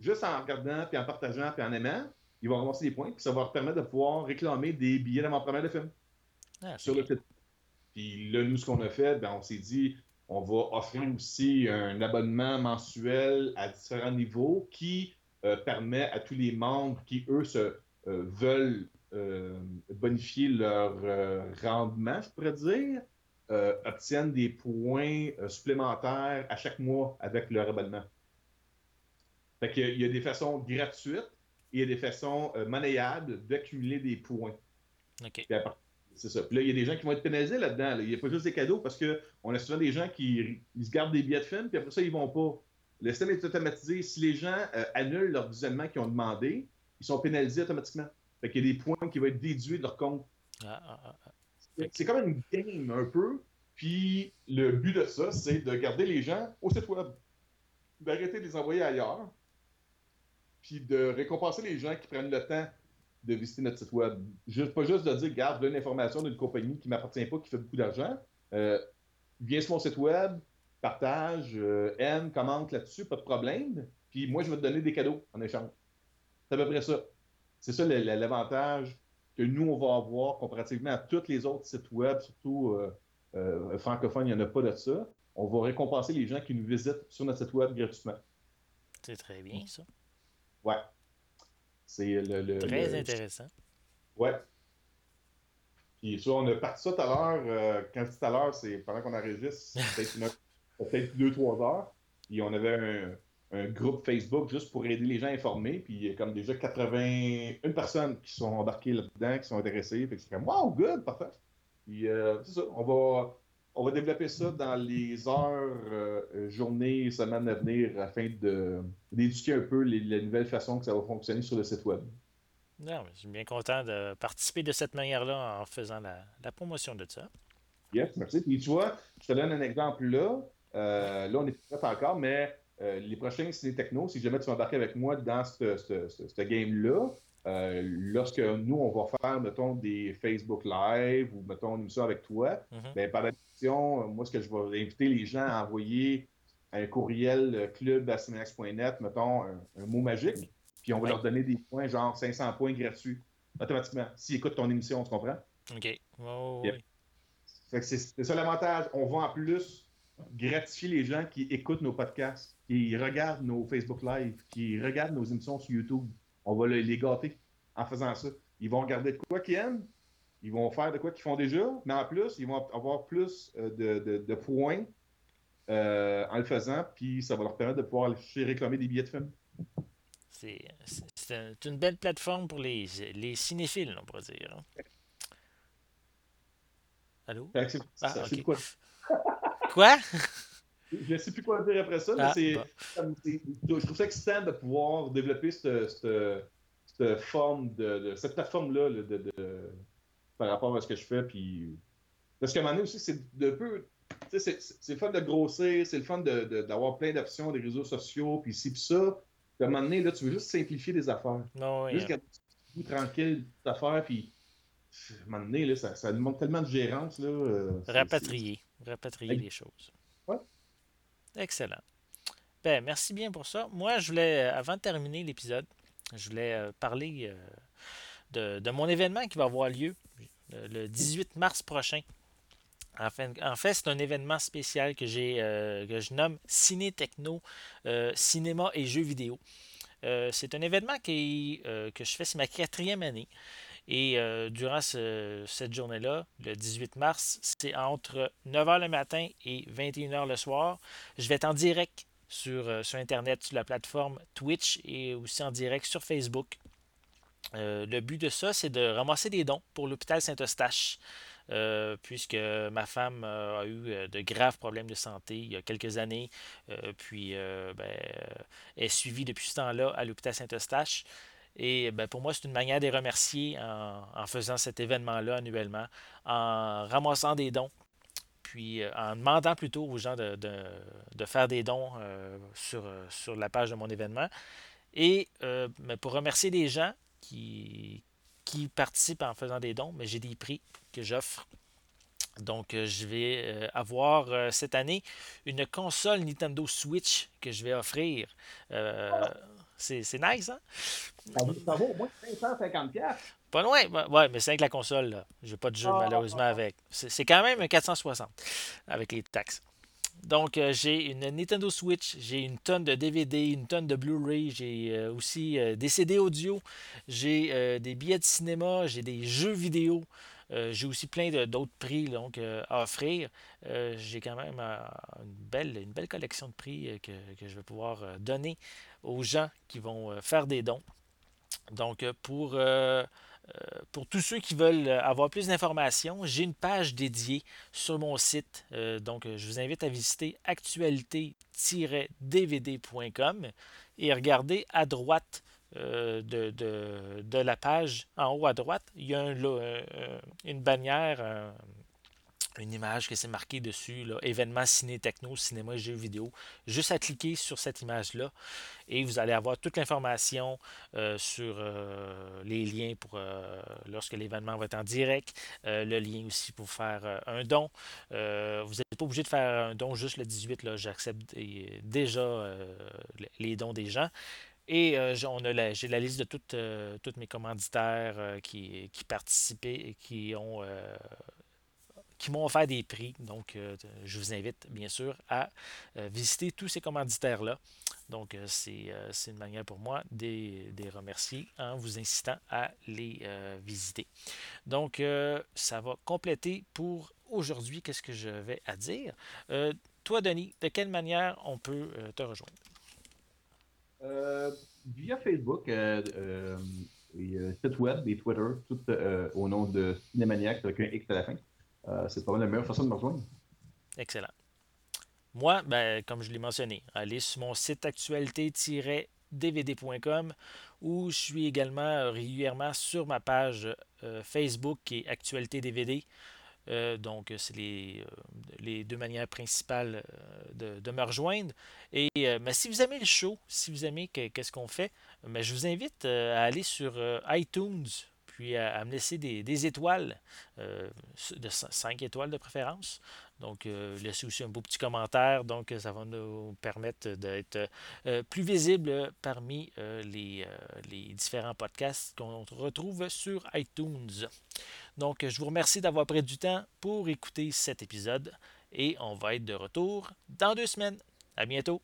juste en regardant, puis en partageant, puis en aimant, ils vont ramasser des points, puis ça va leur permettre de pouvoir réclamer des billets d'avant-première de film ah, sur le site. Puis là, nous, ce qu'on a fait, ben, on s'est dit, on va offrir aussi un abonnement mensuel à différents niveaux qui euh, permet à tous les membres qui, eux, se, euh, veulent bonifier leur rendement, je pourrais dire, euh, obtiennent des points euh, supplémentaires à chaque mois avec leur abonnement. Fait qu'il il y a des façons gratuites et il y a des façons euh, monnayables d'accumuler des points. OK. C'est ça. Puis là, il y a des gens qui vont être pénalisés là-dedans. Il n'y a pas juste des cadeaux parce qu'on a souvent des gens qui ils se gardent des billets de film, puis après ça, ils vont pas. Le système est automatisé. Si les gens annulent leur visionnement qu'ils ont demandé, ils sont pénalisés automatiquement. Fait qu'il y a des points qui vont être déduits de leur compte. Ah, ah, ah, c'est comme une game un peu. Puis le but de ça, c'est de garder les gens au site web, d'arrêter de les envoyer ailleurs, puis de récompenser les gens qui prennent le temps de visiter notre site web. Juste, pas juste de dire, garde l'information d'une compagnie qui ne m'appartient pas, qui fait beaucoup d'argent. Euh, viens sur mon site web, partage, euh, aime, commente là-dessus, pas de problème. Puis moi, je vais te donner des cadeaux en échange. C'est à peu près ça. C'est ça l'avantage que nous, on va avoir comparativement à tous les autres sites web, surtout euh, francophones, il n'y en a pas de ça. On va récompenser les gens qui nous visitent sur notre site web gratuitement. C'est très bien, ça. Ouais. C'est le, Très intéressant. Ouais. Puis ça, on a parti ça tout à l'heure. Euh, quand je dis tout à l'heure, c'est pendant qu'on enregistre, peut-être peut-être deux, trois heures. Puis on avait un, un groupe Facebook juste pour aider les gens informés. Puis il y a comme déjà 81 personnes qui sont embarquées là-dedans, qui sont intéressées. Fait que c'est comme Wow, good, parfait. Puis euh, c'est ça, on va, on va développer ça dans les heures, euh, journées, semaines à venir afin d'éduquer un peu les, les, nouvelles façons que ça va fonctionner sur le site web. Non, je suis bien content de participer de cette manière-là en faisant la, la, promotion de ça. Yes, merci. Puis tu vois, je te donne un exemple là. Euh, là, on est prêt encore, mais euh, les prochains Ciné Techno, si jamais tu vas embarquer avec moi dans ce game-là, euh, lorsque nous, on va faire, mettons, des Facebook Live ou, mettons, une émission avec toi, mhm. ben, par euh, moi, ce que je vais inviter les gens à envoyer un courriel club à mettons, un, mot magique, puis on va leur donner des points, genre 500 points gratuits, automatiquement, s'ils écoutent ton émission, tu comprends? OK. oui. c'est ça l'avantage. On va en plus gratifier les gens qui écoutent nos podcasts, qui regardent nos Facebook Live, qui regardent nos émissions sur YouTube. On va les gâter en faisant ça. Ils vont regarder de quoi qu'ils aiment, ils vont faire de quoi qu'ils font déjà, mais en plus, ils vont avoir plus euh, de, points euh, en le faisant, puis ça va leur permettre de pouvoir réclamer des billets de film. C'est une belle plateforme pour les, les cinéphiles, on pourrait dire. Hein. Allô? Ah, quoi? quoi? Je ne sais plus quoi dire après ça, mais ah, c'est, je trouve ça excitant de pouvoir développer cette, cette, forme de, cette plateforme-là de, par rapport à ce que je fais. Puis... Parce qu'à un moment donné aussi, c'est de peu. C'est, le fun de grossir, c'est le fun d'avoir plein d'options, des réseaux sociaux, puis ci, puis ça. Puis à un moment donné, là, tu veux juste simplifier des affaires. Non, juste hein. tranquille d'affaires, puis à un moment donné, là, ça, ça demande tellement de gérance. Là, euh, rapatrier. Rapatrier les choses. Ouais. Excellent. Ben, merci bien pour ça. Moi, je voulais, euh, avant de terminer l'épisode, je voulais euh, parler de, de, mon événement qui va avoir lieu le 18 mars prochain. En fait, c'est un événement spécial que, que je nomme Ciné Techno, cinéma et jeux vidéo. c'est un événement que je fais, c'est ma quatrième année. Et euh, durant cette journée-là, le 18 mars, c'est entre 9h le matin et 21h le soir. Je vais être en direct sur, euh, sur Internet, sur la plateforme Twitch et aussi en direct sur Facebook. Euh, le but de ça, c'est de ramasser des dons pour l'hôpital Saint-Eustache. puisque ma femme a eu de graves problèmes de santé il y a quelques années, puis ben, est suivie depuis ce temps-là à l'hôpital Saint-Eustache. Et ben, pour moi, c'est une manière de les remercier en, faisant cet événement-là annuellement, en ramassant des dons, puis euh, en demandant plutôt aux gens de, faire des dons euh, sur, euh, la page de mon événement. Et pour remercier les gens qui, qui participent en faisant des dons, mais j'ai des prix que j'offre. Donc, je vais avoir cette année une console Nintendo Switch que je vais offrir. C'est nice, hein? Ça vaut, au moins 550$. Pas loin, ouais, mais c'est avec la console, là. J'ai pas de jeu, ah, malheureusement, avec. C'est quand même un 460 avec les taxes. Donc, euh, j'ai une Nintendo Switch, j'ai une tonne de DVD, une tonne de Blu-ray, j'ai euh, aussi euh, des CD audio, j'ai des billets de cinéma, j'ai des jeux vidéo, j'ai aussi plein d'autres prix donc, à offrir. j'ai quand même une, belle, une belle collection de prix que, que, je vais pouvoir donner aux gens qui vont faire des dons. Donc, pour pour tous ceux qui veulent avoir plus d'informations, j'ai une page dédiée sur mon site. Euh, donc, je vous invite à visiter actualité-dvd.com et regardez à droite euh, de, la page, en haut à droite, il y a une bannière, une image qui s'est marquée dessus, là, événement ciné techno, cinéma, jeux vidéo. Juste à cliquer sur cette image-là et vous allez avoir toute l'information euh, sur euh, les liens pour euh, lorsque l'événement va être en direct, le lien aussi pour faire un don. vous n'êtes pas obligé de faire un don juste le 18, j'accepte déjà les dons des gens. Et j'ai la liste de toutes, toutes mes commanditaires qui, qui participaient et qui ont qui m'ont offert des prix. Donc, euh, je vous invite bien sûr à euh, visiter tous ces commanditaires-là. Donc, euh, c'est une manière pour moi de les remercier en vous incitant à les visiter. Donc, ça va compléter pour aujourd'hui. Qu'est-ce que je vais à dire? toi, Denis, de quelle manière on peut te rejoindre? via Facebook, et, site web et Twitter, tout au nom de Cinémaniac avec un X à la fin. Euh, c'est pas la meilleure façon de me rejoindre. Excellent. Moi, ben, comme je l'ai mentionné, allez sur mon site actualité-dvd.com où je suis également euh, régulièrement sur ma page euh, Facebook qui est Actualité DVD. donc, c'est les, deux manières principales de, me rejoindre. Et mais si vous aimez le show, si vous aimez qu'est-ce qu'on fait, mais je vous invite à aller sur iTunes puis à, me laisser des, étoiles, de 5 étoiles de préférence. Donc, laissez aussi un beau petit commentaire. Donc, ça va nous permettre d'être plus visible parmi les, les, différents podcasts qu'on retrouve sur iTunes. Donc, je vous remercie d'avoir pris du temps pour écouter cet épisode et on va être de retour dans deux semaines. À bientôt!